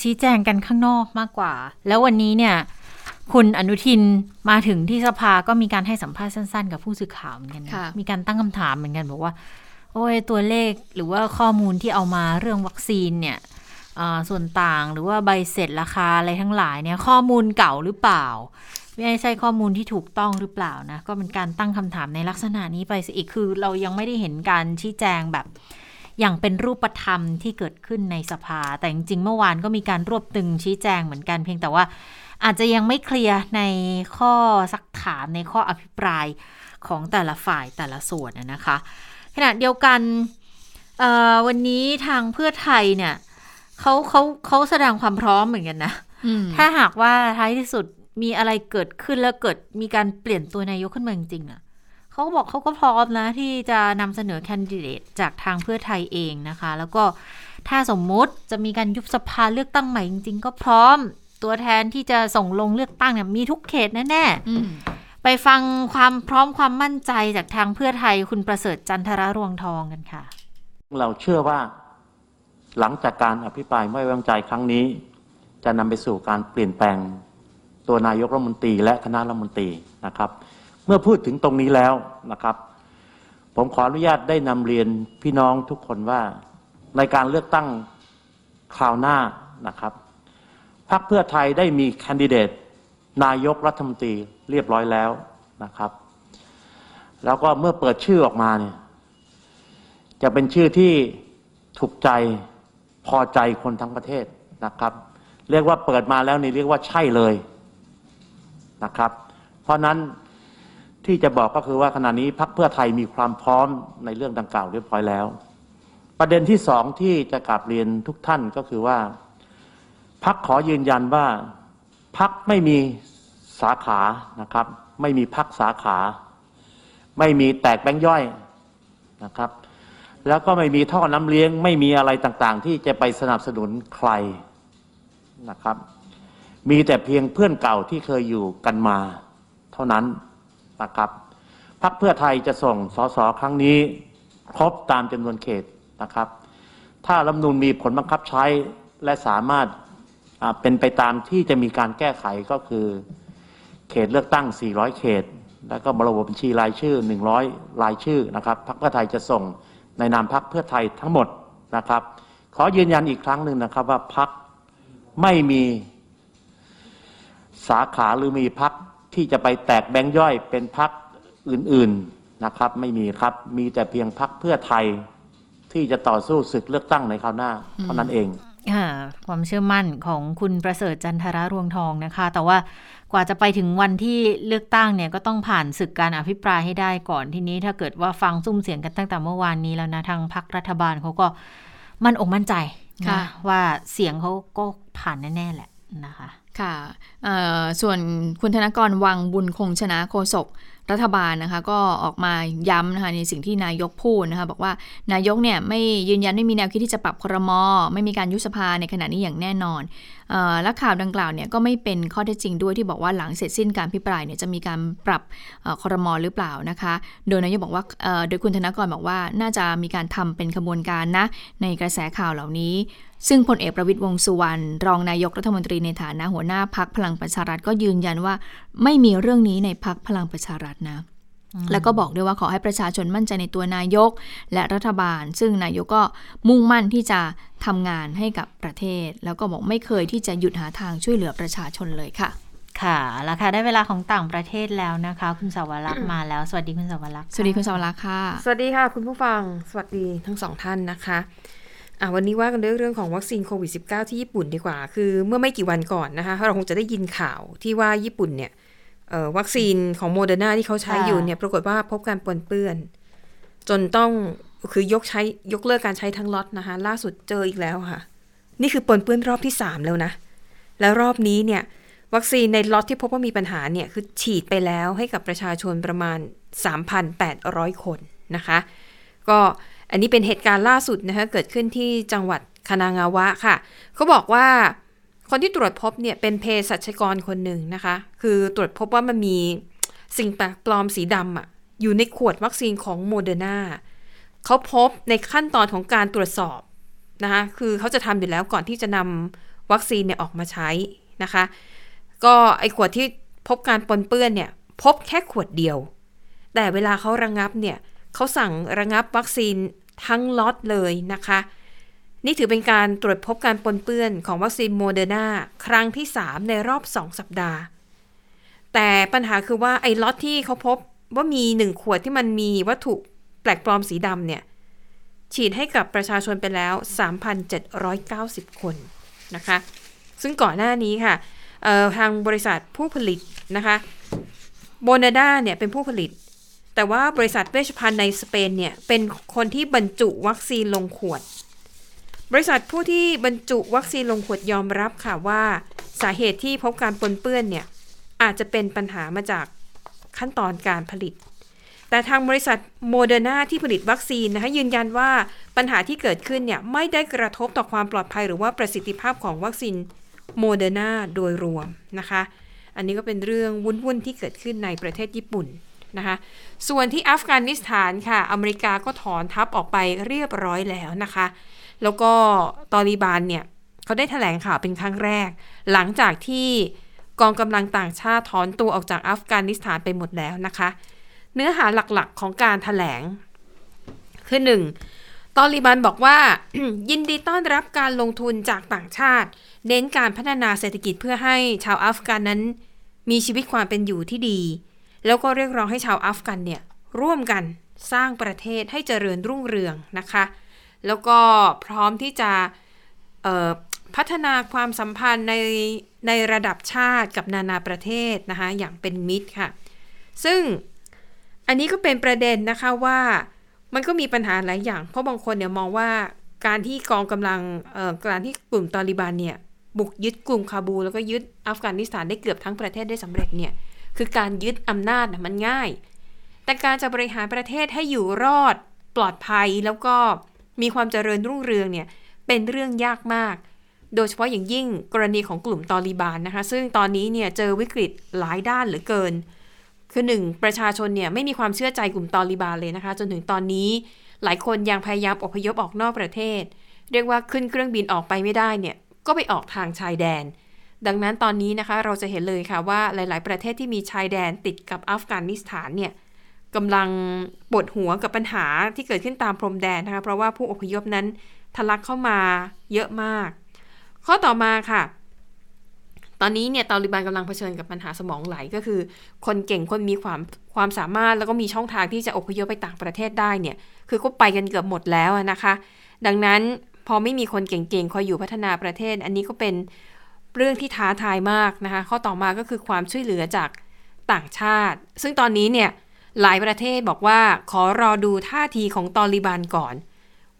ชี้แจงกันข้างนอกมากกว่า แล้ววันนี้เนี่ย คุณอนุทินมาถึงที่สภาก็มีการให้สัมภาษณ์สั้นๆ กับผู้สื่อข่าวเหมือนกันนะค่ะมีการตั้งคำถามเหมือนกันบอกว่า โอ้ยตัวเลขหรือว่าข้อมูลที่เอามาเรื่องวัคซีนเนี่ยอ่า ส่วนต่างหรือว่าใบเสร็จราคาอะไรทั้งหลายเนี่ยข้อมูลเก่าหรือเปล่า ไม่ใช่ข้อมูลที่ถูกต้องหรือเปล่านะ ก็เป็นการตั้งคำถามในลักษณะนี้ไปอีกคือเรายังไม่ได้เห็นการชี้แจงแบบอย่างเป็นรูปธรรมที่เกิดขึ้นในสภา แต่จริงๆ เมื่อวานก็มีการรวบตึงชี้แจงเหมือนกันเพียงแต่ว่า อาจจะยังไม่เคลียร์ในข้อซักถามในข้ออภิปรายของแต่ละฝ่ายแต่ละส่วนนะคะ ขณะเดียวกันวันนี้ทางเพื่อไทยเนี่ย เขาเขาเขาแสดงความพร้อมเหมือนกันนะอืมถ้าหากว่าท้ายที่สุดมีอะไรเกิดขึ้นแล้วเกิดมีการเปลี่ยนตัวนายกขึ้นมาจริงๆอะเขาก็บอกเขาก็พร้อมนะ ที่จะนำเสนอแคนดิเดตจากทางเพื่อไทยเองนะคะ แล้วก็ถ้าสมมุติจะมีการยุบสภาเลือกตั้งใหม่จริงๆ ก็พร้อมตัวแทนที่จะส่งลงเลือกตั้งเนี่ยมีทุกเขตแน่อืมๆไปฟังความพร้อมความมั่นใจจากทางเพื่อไทยคุณประเสริฐจันทรรวงทองกันค่ะ เราเชื่อว่า หลังจากการอภิปรายไม่ไว้วางใจครั้งนี้ จะนำไปสู่การเปลี่ยนแปลงตัวนายกรัฐมนตรีและคณะรัฐมนตรีนะครับ เมื่อพูดถึงตรงนี้แล้วนะครับ ผมขออนุญาตได้นำเรียนพี่น้องทุกคนว่าในการเลือกตั้งคราวหน้านะครับพรรคเพื่อไทยได้มีแคนดิเดตนายกรัฐมนตรีเรียบร้อยแล้วนะครับ แล้วก็เมื่อเปิดชื่อออกมาเนี่ยจะเป็นชื่อที่ถูกใจ พอใจคนทั้งประเทศนะครับ เรียกว่าเปิดมาแล้วนี่เรียกว่าใช่เลยนะครับ เพราะนั้นที่จะบอกก็คือว่าขณะนี้พักเพื่อไทยมีความพร้อมในเรื่องดังกล่าวเรียบร้อยแล้ว ประเด็นที่สองที่จะกราบเรียนทุกท่านก็คือว่า พักขอยืนยันว่าพักไม่มีสาขานะครับ ไม่มีพักสาขา ไม่มีแตกแบงย่อยนะครับ แล้วก็ไม่มีท่อน้ำเลี้ยง ไม่มีอะไรต่างๆ ที่จะไปสนับสนุนใครนะครับ มีแต่เพียงเพื่อนเก่าที่เคยอยู่กันมา เท่านั้นนะครับพักเพื่อไทยจะส่งสสครั้งนี้ ครบตามจำนวนเขตนะครับ ถ้ารัฐมนูลมีผลบังคับใช้และสามารถเป็นไปตามที่จะมีการแก้ไขก็คือ เขตเลือกตั้ง 400 เขต แล้วก็ระบบบัญชีรายชื่อ 100 รายชื่อนะครับพรรคเพื่อไทยจะส่ง ในนามพรรคเพื่อไทยทั้งหมดนะครับ ขอยืนยันอีกครั้งหนึ่งนะครับว่าพรรคไม่มีสาขาหรือมีพรรคที่จะไปแตกแบงค์ย่อยเป็นพรรคอื่นๆนะครับ ไม่มีครับมีแต่เพียงพรรคเพื่อไทยที่จะต่อสู้ศึกเลือกตั้งในคราวหน้าเท่านั้นเองค่ะความเชื่อมั่นของคุณประเสริฐจันทรารวงทองนะคะ แต่ว่า กว่าจะไปถึงวันที่เลือกตั้งเนี่ยก็ต้องผ่านศึกการอภิปรายให้ได้ก่อนทีนี้ ถ้าเกิดว่าฟังซุ้มเสียงกันตั้งแต่เมื่อวานนี้แล้วนะทางพรรครัฐบาลเขาก็มั่นอกมั่นใจค่ะนะว่าเสียงเขาก็ผ่านแน่ๆแหละนะคะ ค่ะเอ่อส่วนคุณธนกรวังบุญคงชนะโฆษกรัฐบาลนะคะก็ออกมาย้ำนะคะในสิ่งที่นายกพูดนะคะบอกว่านายกเนี่ยไม่ยืนยันไม่มีแนวคิดที่จะปรับครมไม่มีการยุบสภาในขณะนี้อย่างแน่นอนเออ และข่าวดังกล่าวเนี่ยก็ไม่เป็นข้อเท็จจริงด้วยที่บอกว่าหลังเสร็จสิ้นการพิปรายเนี่ยจะมีการปรับเอ่อครมหรือเปล่านะคะ โดยนายกบอกว่าโดยคุณธนกรบอกว่าน่าจะมีการทำเป็นขบวนการนะในกระแสข่าวเหล่านี้ ซึ่งพลเอกประวิตยวงสุวรรณรองนายกรัฐมนตรีในฐานะหัวหน้าพักพลังประชารัฐก็ยืนยันว่า ไม่มีเรื่องนี้ในพักพลังประชารัฐนะ แล้วก็บอกด้วยว่าขอให้ประชาชนมั่นใจในตัวนายกและรัฐบาล ซึ่งนายกก็มุ่งมั่นที่จะทำงานให้กับประเทศ แล้วก็บอกไม่เคยที่จะหยุดหาทางช่วยเหลือประชาชนเลยค่ะ ค่ะแล้วค่ะ ได้เวลาของต่างประเทศแล้วนะคะ คุณสาวรักษ์มาแล้ว สวัสดีคุณสาวรักษ์สวัสดีคุณสาวรักษ์ค่ะ สวัสดีค่ะ คุณผู้ฟังสวัสดีทั้งสองท่านนะคะอะวันนี้ว่ากันเรื่องเรื่องของวัคซีนโควิด -19 ที่ญี่ปุ่นดีกว่า คือเมื่อไม่กี่วันก่อนนะคะ เราคงจะได้ยินข่าวที่ว่าญี่ปุ่นเนี่ยเอ่อ วัคซีนของโมเดอร์นาที่เขาใช้อยู่เนี่ยปรากฏว่าพบการปนเปื้อน จนต้องคือยกใช้ยกเลิกการใช้ทั้งล็อตนะคะ ล่าสุดเจออีกแล้วค่ะ นี่คือปนเปื้อนรอบที่3แล้วนะ แล้วรอบนี้เนี่ย วัคซีนในล็อตที่พบว่ามีปัญหาเนี่ย คือฉีดไปแล้วให้กับประชาชนประมาณ 3,800 คนนะคะ ก็อันนี้เป็นเหตุการณ์ล่าสุดนะคะเกิดขึ้นที่จังหวัดคานางาวะค่ะ เขาบอกว่า คนที่ตรวจพบเนี่ยเป็นเภสัชกรคนหนึ่งนะคะ คือตรวจพบว่ามันมีสิ่งแปลกปลอมสีดำอะอยู่ในขวดวัคซีนของโมเดอร์นาเขาพบในขั้นตอนของการตรวจสอบนะคะคือเขาจะทำอยู่แล้วก่อนที่จะนำวัคซีนเนี่ยออกมาใช้นะคะ ก็ไอขวดที่พบการปนเปื้อนเนี่ยพบแค่ขวดเดียว แต่เวลาเขาระงับเนี่ยเขาสั่งระงับวัคซีนทั้งล็อตเลยนะคะ นี่ถือเป็นการตรวจพบการปนเปื้อนของวัคซีนโมเดอร์นาครั้งที่ 3 ในรอบ 2 สัปดาห์ แต่ปัญหาคือว่าไอ้ล็อตที่เขาพบว่ามี 1 ขวดที่มันมีวัตถุแปลกปลอมสีดำเนี่ย ฉีดให้กับประชาชนไปแล้ว 3,790 คนนะคะ ซึ่งก่อนหน้านี้ค่ะทางบริษัทผู้ผลิตนะคะโมเดอร์นาเนี่ยเป็นผู้ผลิต แต่ว่าบริษัทเวชภัณฑ์ในสเปนเนี่ยเป็นคนที่บรรจุวัคซีนลงขวด บริษัทผู้ที่บรรจุวัคซีนลงขวดยอมรับค่ะว่าสาเหตุที่พบการปนเปื้อนเนี่ยอาจจะเป็นปัญหามาจากขั้นตอนการผลิต แต่ทางบริษัทโมเดอร์นาที่ผลิตวัคซีนนะคะยืนยันว่าปัญหาที่เกิดขึ้นเนี่ยไม่ได้กระทบต่อความปลอดภัยหรือว่าประสิทธิภาพของวัคซีนโมเดอร์นาโดยรวมนะคะ อันนี้ก็เป็นเรื่องวุ่นๆที่เกิดขึ้นในประเทศญี่ปุ่นนะคะส่วนที่อัฟกานิสถานค่ะ อเมริกาก็ถอนทัพออกไปเรียบร้อยแล้วนะคะ แล้วก็ตอริบานเนี่ยเขาได้แถลงข่าวเป็นครั้งแรก หลังจากที่กองกำลังต่างชาติถอนตัวออกจากอัฟกานิสถานไปหมดแล้วนะคะ เนื้อหาหลักๆของการถแถลง คือหนึ่งตอริบันบอกว่ายินดีต้อนรับการลงทุนจากต่างชาติ เน้นการพัฒนาเศรษฐกิจเพื่อให้ชาวอัฟกันนั้น มีชีวิตความเป็นอยู่ที่ดี แล้วก็เรียกร้องให้ชาวอัฟกันเนี่ยร่วมกันสร้างประเทศให้เจริญรุ่งเรืองนะคะ แล้วก็พร้อมที่จะพัฒนาความสัมพันธ์ในในระดับชาติกับนานาประเทศนะคะอย่างเป็นมิตรค่ะ ซึ่งอันนี้ก็เป็นประเด็นนะคะว่ามันก็มีปัญหาหลายอย่าง เพราะบางคนเนี่ยมองว่าการที่กองกำลังการที่กลุ่มตอริบันเนี่ยบุกยึดกลุ่มคาบู แล้วก็ยึดอัฟกานิสถานได้เกือบทั้งประเทศได้สำเร็จเนี่ยคือการยึดอำนาจนะมันง่าย แต่การจะบริหารประเทศให้อยู่รอดปลอดภัยแล้วก็ มีความเจริญรุ่งเรืองเนี่ยเป็นเรื่องยากมาก โดยเฉพาะอย่างยิ่งกรณีของกลุ่มตอริบานนะคะ ซึ่งตอนนี้เนี่ยเจอวิกฤตหลายด้านเหลือเกิน คือหนึ่งประชาชนเนี่ยไม่มีความเชื่อใจกลุ่มตอริบานเลยนะคะ จนถึงตอนนี้หลายคนยังพยายามอพยพออกนอกประเทศ เรียกว่าขึ้นเครื่องบินออกไปไม่ได้เนี่ยก็ไปออกทางชายแดน ดังนั้นตอนนี้นะคะเราจะเห็นเลยค่ะว่าหลาย ๆ ประเทศที่มีชายแดนติดกับอัฟกานิสถานเนี่ย กำลังปวดหัวกับปัญหาที่เกิดขึ้นตามพรมแดนนะคะ เพราะว่าผู้อพยพนั้นทะลักเข้ามาเยอะมาก ข้อต่อมาค่ะ ตอนนี้เนี่ยตาลิบันกำลังเผชิญกับปัญหาสมองไหลก็คือ คนเก่งคนมีความความสามารถแล้วก็มีช่องทางที่จะอพยพไปต่างประเทศได้เนี่ย คือก็ไปกันเกือบหมดแล้วนะคะ ดังนั้นพอไม่มีคนเก่งๆคอยอยู่พัฒนาประเทศ อันนี้ก็เป็นเรื่องที่ท้าทายมากนะคะ ข้อต่อมาก็คือความช่วยเหลือจากต่างชาติ ซึ่งตอนนี้เนี่ย หลายประเทศบอกว่าขอรอดูท่าทีของตอริบันก่อน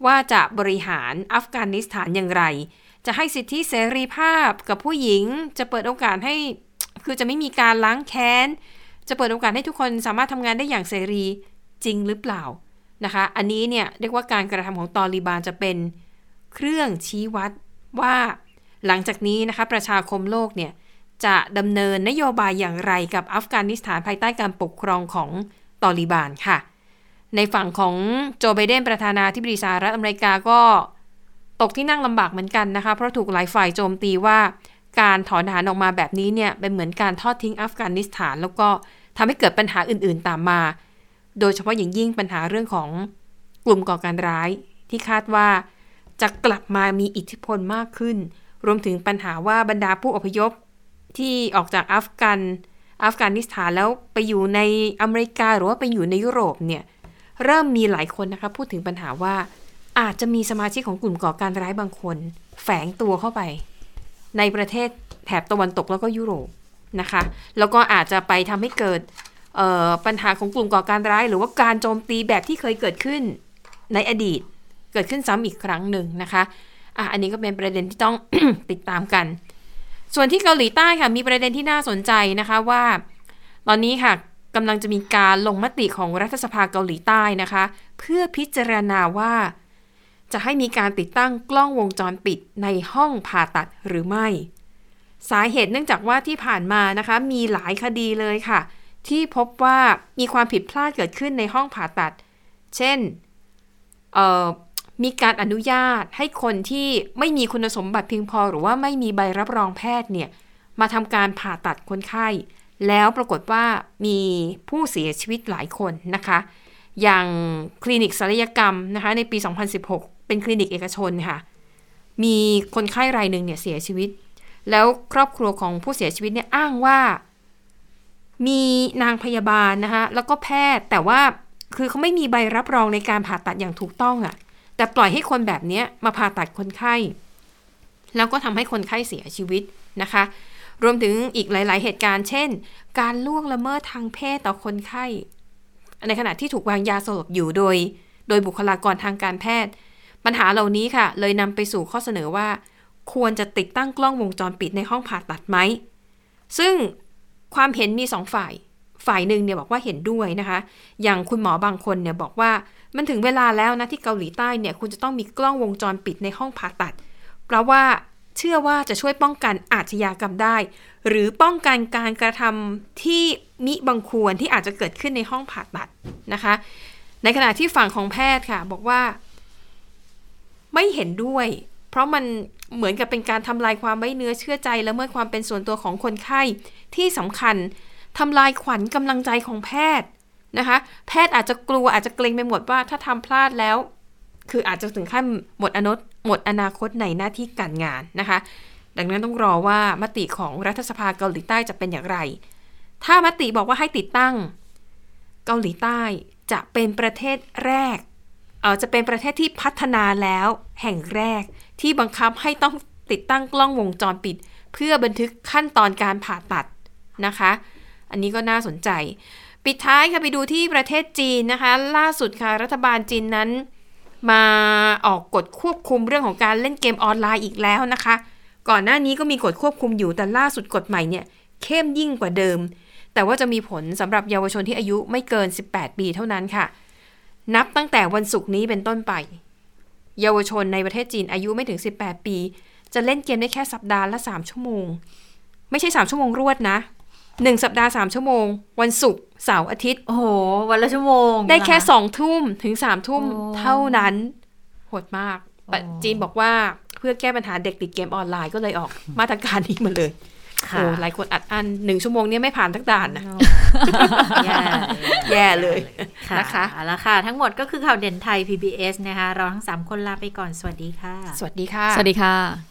ว่าจะบริหารอัฟกานิสถานอย่างไร จะให้สิทธิเสรีภาพกับผู้หญิง จะเปิดโอกาสให้คือจะไม่มีการล้างแค้น จะเปิดโอกาสให้ทุกคนสามารถทำงานได้อย่างเสรีจริงหรือเปล่านะคะ อันนี้เนี่ยเรียกว่าการกระทำของตอริบานจะเป็นเครื่องชี้วัดว่าหลังจากนี้นะคะประชาคมโลกเนี่ยจะดำเนินนโยบายอย่างไรกับอัฟกานิสถานภายใต้การปกครองของ ตอริบานค่ะ ในฝั่งของโจไบเดนประธานาธิบดีสหรัฐอเมริกาก็ตกที่นั่งลำบากเหมือนกันนะคะ เพราะถูกหลายฝ่ายโจมตีว่าการถอนทหารออกมาแบบนี้เนี่ยเป็นเหมือนการทอดทิ้งอัฟกานิสถาน แล้วก็ทำให้เกิดปัญหาอื่นๆตามมา โดยเฉพาะอย่างยิ่งปัญหาเรื่องของกลุ่มก่อการร้ายที่คาดว่าจะกลับมามีอิทธิพลมากขึ้น รวมถึงปัญหาว่าบรรดาผู้อพยพที่ออกจากอัฟกัน อัฟกานิสถานแล้วไปอยู่ในอเมริกาหรือว่าไปอยู่ในยุโรปเนี่ยเริ่มมีหลายคนนะคะพูดถึงปัญหาว่าอาจจะมีสมาชิกของกลุ่มก่อการร้ายบางคน แฝงตัวเข้าไป ในประเทศแถบตะวันตกแล้วก็ยุโรปนะคะ แล้วก็อาจจะไปทำให้เกิดปัญหาของกลุ่มก่อการร้าย หรือว่าการโจมตีแบบที่เคยเกิดขึ้นในอดีต เกิดขึ้นซ้ำอีกครั้งหนึ่งนะคะอะอันนี้ก็เป็นประเด็นที่ต้องติดตามกัน ส่วนที่เกาหลีใต้ค่ะมีประเด็นที่น่าสนใจนะคะว่า ตอนนี้ค่ะกำลังจะมีการลงมติของรัฐสภาเกาหลีใต้นะคะ เพื่อพิจารณาว่า จะให้มีการติดตั้งกล้องวงจรปิดในห้องผ่าตัดหรือไม่ สาเหตุเนื่องจากว่าที่ผ่านมานะคะ มีหลายคดีเลยค่ะ ที่พบว่ามีความผิดพลาดเกิดขึ้นในห้องผ่าตัด เช่น มีการอนุญาตให้คนที่ไม่มีคุณสมบัติเพียงพอ หรือว่าไม่มีใบรับรองแพทย์เนี่ยมาทำการผ่าตัดคนไข้ แล้วปรากฏว่ามีผู้เสียชีวิตหลายคนนะคะ อย่างคลินิกศัลยกรรมนะคะในปี 2016 เป็นคลินิกเอกชนค่ะ มีคนไข้รายหนึ่งเนี่ยเสียชีวิต แล้วครอบครัวของผู้เสียชีวิตเนี่ยอ้างว่า มีนางพยาบาลนะคะแล้วก็แพทย์แต่ว่าคือเขาไม่มีใบรับรองในการผ่าตัดอย่างถูกต้องอะ่ะ แต่ปล่อยให้คนแบบนี้มาผ่าตัดคนไข้ แล้วก็ทำให้คนไข้เสียชีวิตนะคะ รวมถึงอีกหลาย ๆ เหตุการณ์ เช่น การล่วงละเมิดทางเพศต่อคนไข้ ในขณะที่ถูกวางยาสลบอยู่โดย โดยบุคลากรทางการแพทย์ ปัญหาเหล่านี้ค่ะ เลยนำไปสู่ข้อเสนอว่า ควรจะติดตั้งกล้องวงจรปิดในห้องผ่าตัดไหมซึ่งความเห็นมีสองฝ่าย ฝ่ายหนึ่งเนี่ยบอกว่าเห็นด้วยนะคะ อย่างคุณหมอบางคนเนี่ยบอกว่ามันถึงเวลาแล้วนะที่เกาหลีใต้เนี่ยคุณจะต้องมีกล้องวงจรปิดในห้องผ่าตัด เพราะว่าเชื่อว่าจะช่วยป้องกันอาชญากรรมได้ หรือป้องกันการกระทำที่มิบังควรที่อาจจะเกิดขึ้นในห้องผ่าตัดนะคะ ในขณะที่ฝั่งของแพทย์ค่ะ บอกว่า ไม่เห็นด้วย เพราะมันเหมือนกับเป็นการทำลายความไว้เนื้อเชื่อใจและเมื่อความเป็นส่วนตัวของคนไข้ที่สำคัญ ทำลายขวัญกำลังใจของแพทย์นะคะ แพทย์อาจจะกลัวอาจจะเกรงไปหมดว่าถ้าทำพลาดแล้ว คืออาจจะถึงขั้นหมดอนุหมดอนาคตในหน้าที่การงานนะคะ ดังนั้นต้องรอว่ามติของรัฐสภาเกาหลีใต้จะเป็นอย่างไร ถ้ามติบอกว่าให้ติดตั้ง เกาหลีใต้จะเป็นประเทศแรกเออจะเป็นประเทศที่พัฒนาแล้วแห่งแรกที่บังคับให้ต้องติดตั้งกล้องวงจรปิด เพื่อบันทึกขั้นตอนการผ่าตัดนะคะ อันนี้ก็น่าสนใจ ปิดท้ายค่ะไปดูที่ประเทศจีนนะคะ ล่าสุดค่ะรัฐบาลจีนนั้น มาออกกฎควบคุมเรื่องของการเล่นเกมออนไลน์อีกแล้วนะคะ ก่อนหน้านี้ก็มีกฎควบคุมอยู่แต่ล่าสุดกฎใหม่เนี่ยเข้มยิ่งกว่าเดิม แต่ว่าจะมีผลสำหรับเยาวชนที่อายุไม่เกิน 18 ปีเท่านั้นค่ะ นับตั้งแต่วันศุกร์นี้เป็นต้นไป เยาวชนในประเทศจีนอายุไม่ถึง 18 ปี จะเล่นเกมได้แค่สัปดาห์ละสามชั่วโมง ไม่ใช่สามชั่วโมงรวดนะ หนึ่งสัปดาห์สามชั่วโมง วันศุกร์เสาร์อาทิตย์ โอ้โห วันละชั่วโมง ได้แค่เหรสองทุ่มถึงสามทุ่มโอ้เท่านั้นโหดมากโอ้จีนบอกว่าเพื่อแก้ปัญหาเด็กติดเกมออนไลน์ก็เลยออกมาตรการนี้มาเลยค่ะโอ้หลายคนอัดอันหนึ่งชั่วโมงเนี้ไม่ผ่านทักด่านนะแย่แย่เลยค่ะนะคะเอาละค่ะ ทั้งหมดก็คือข่าวเด่นไทย PBS นะคะ เราทั้ง 3 คนลาไปก่อน สวัสดีค่ะ สวัสดีค่ะ สวัสดีค่ะ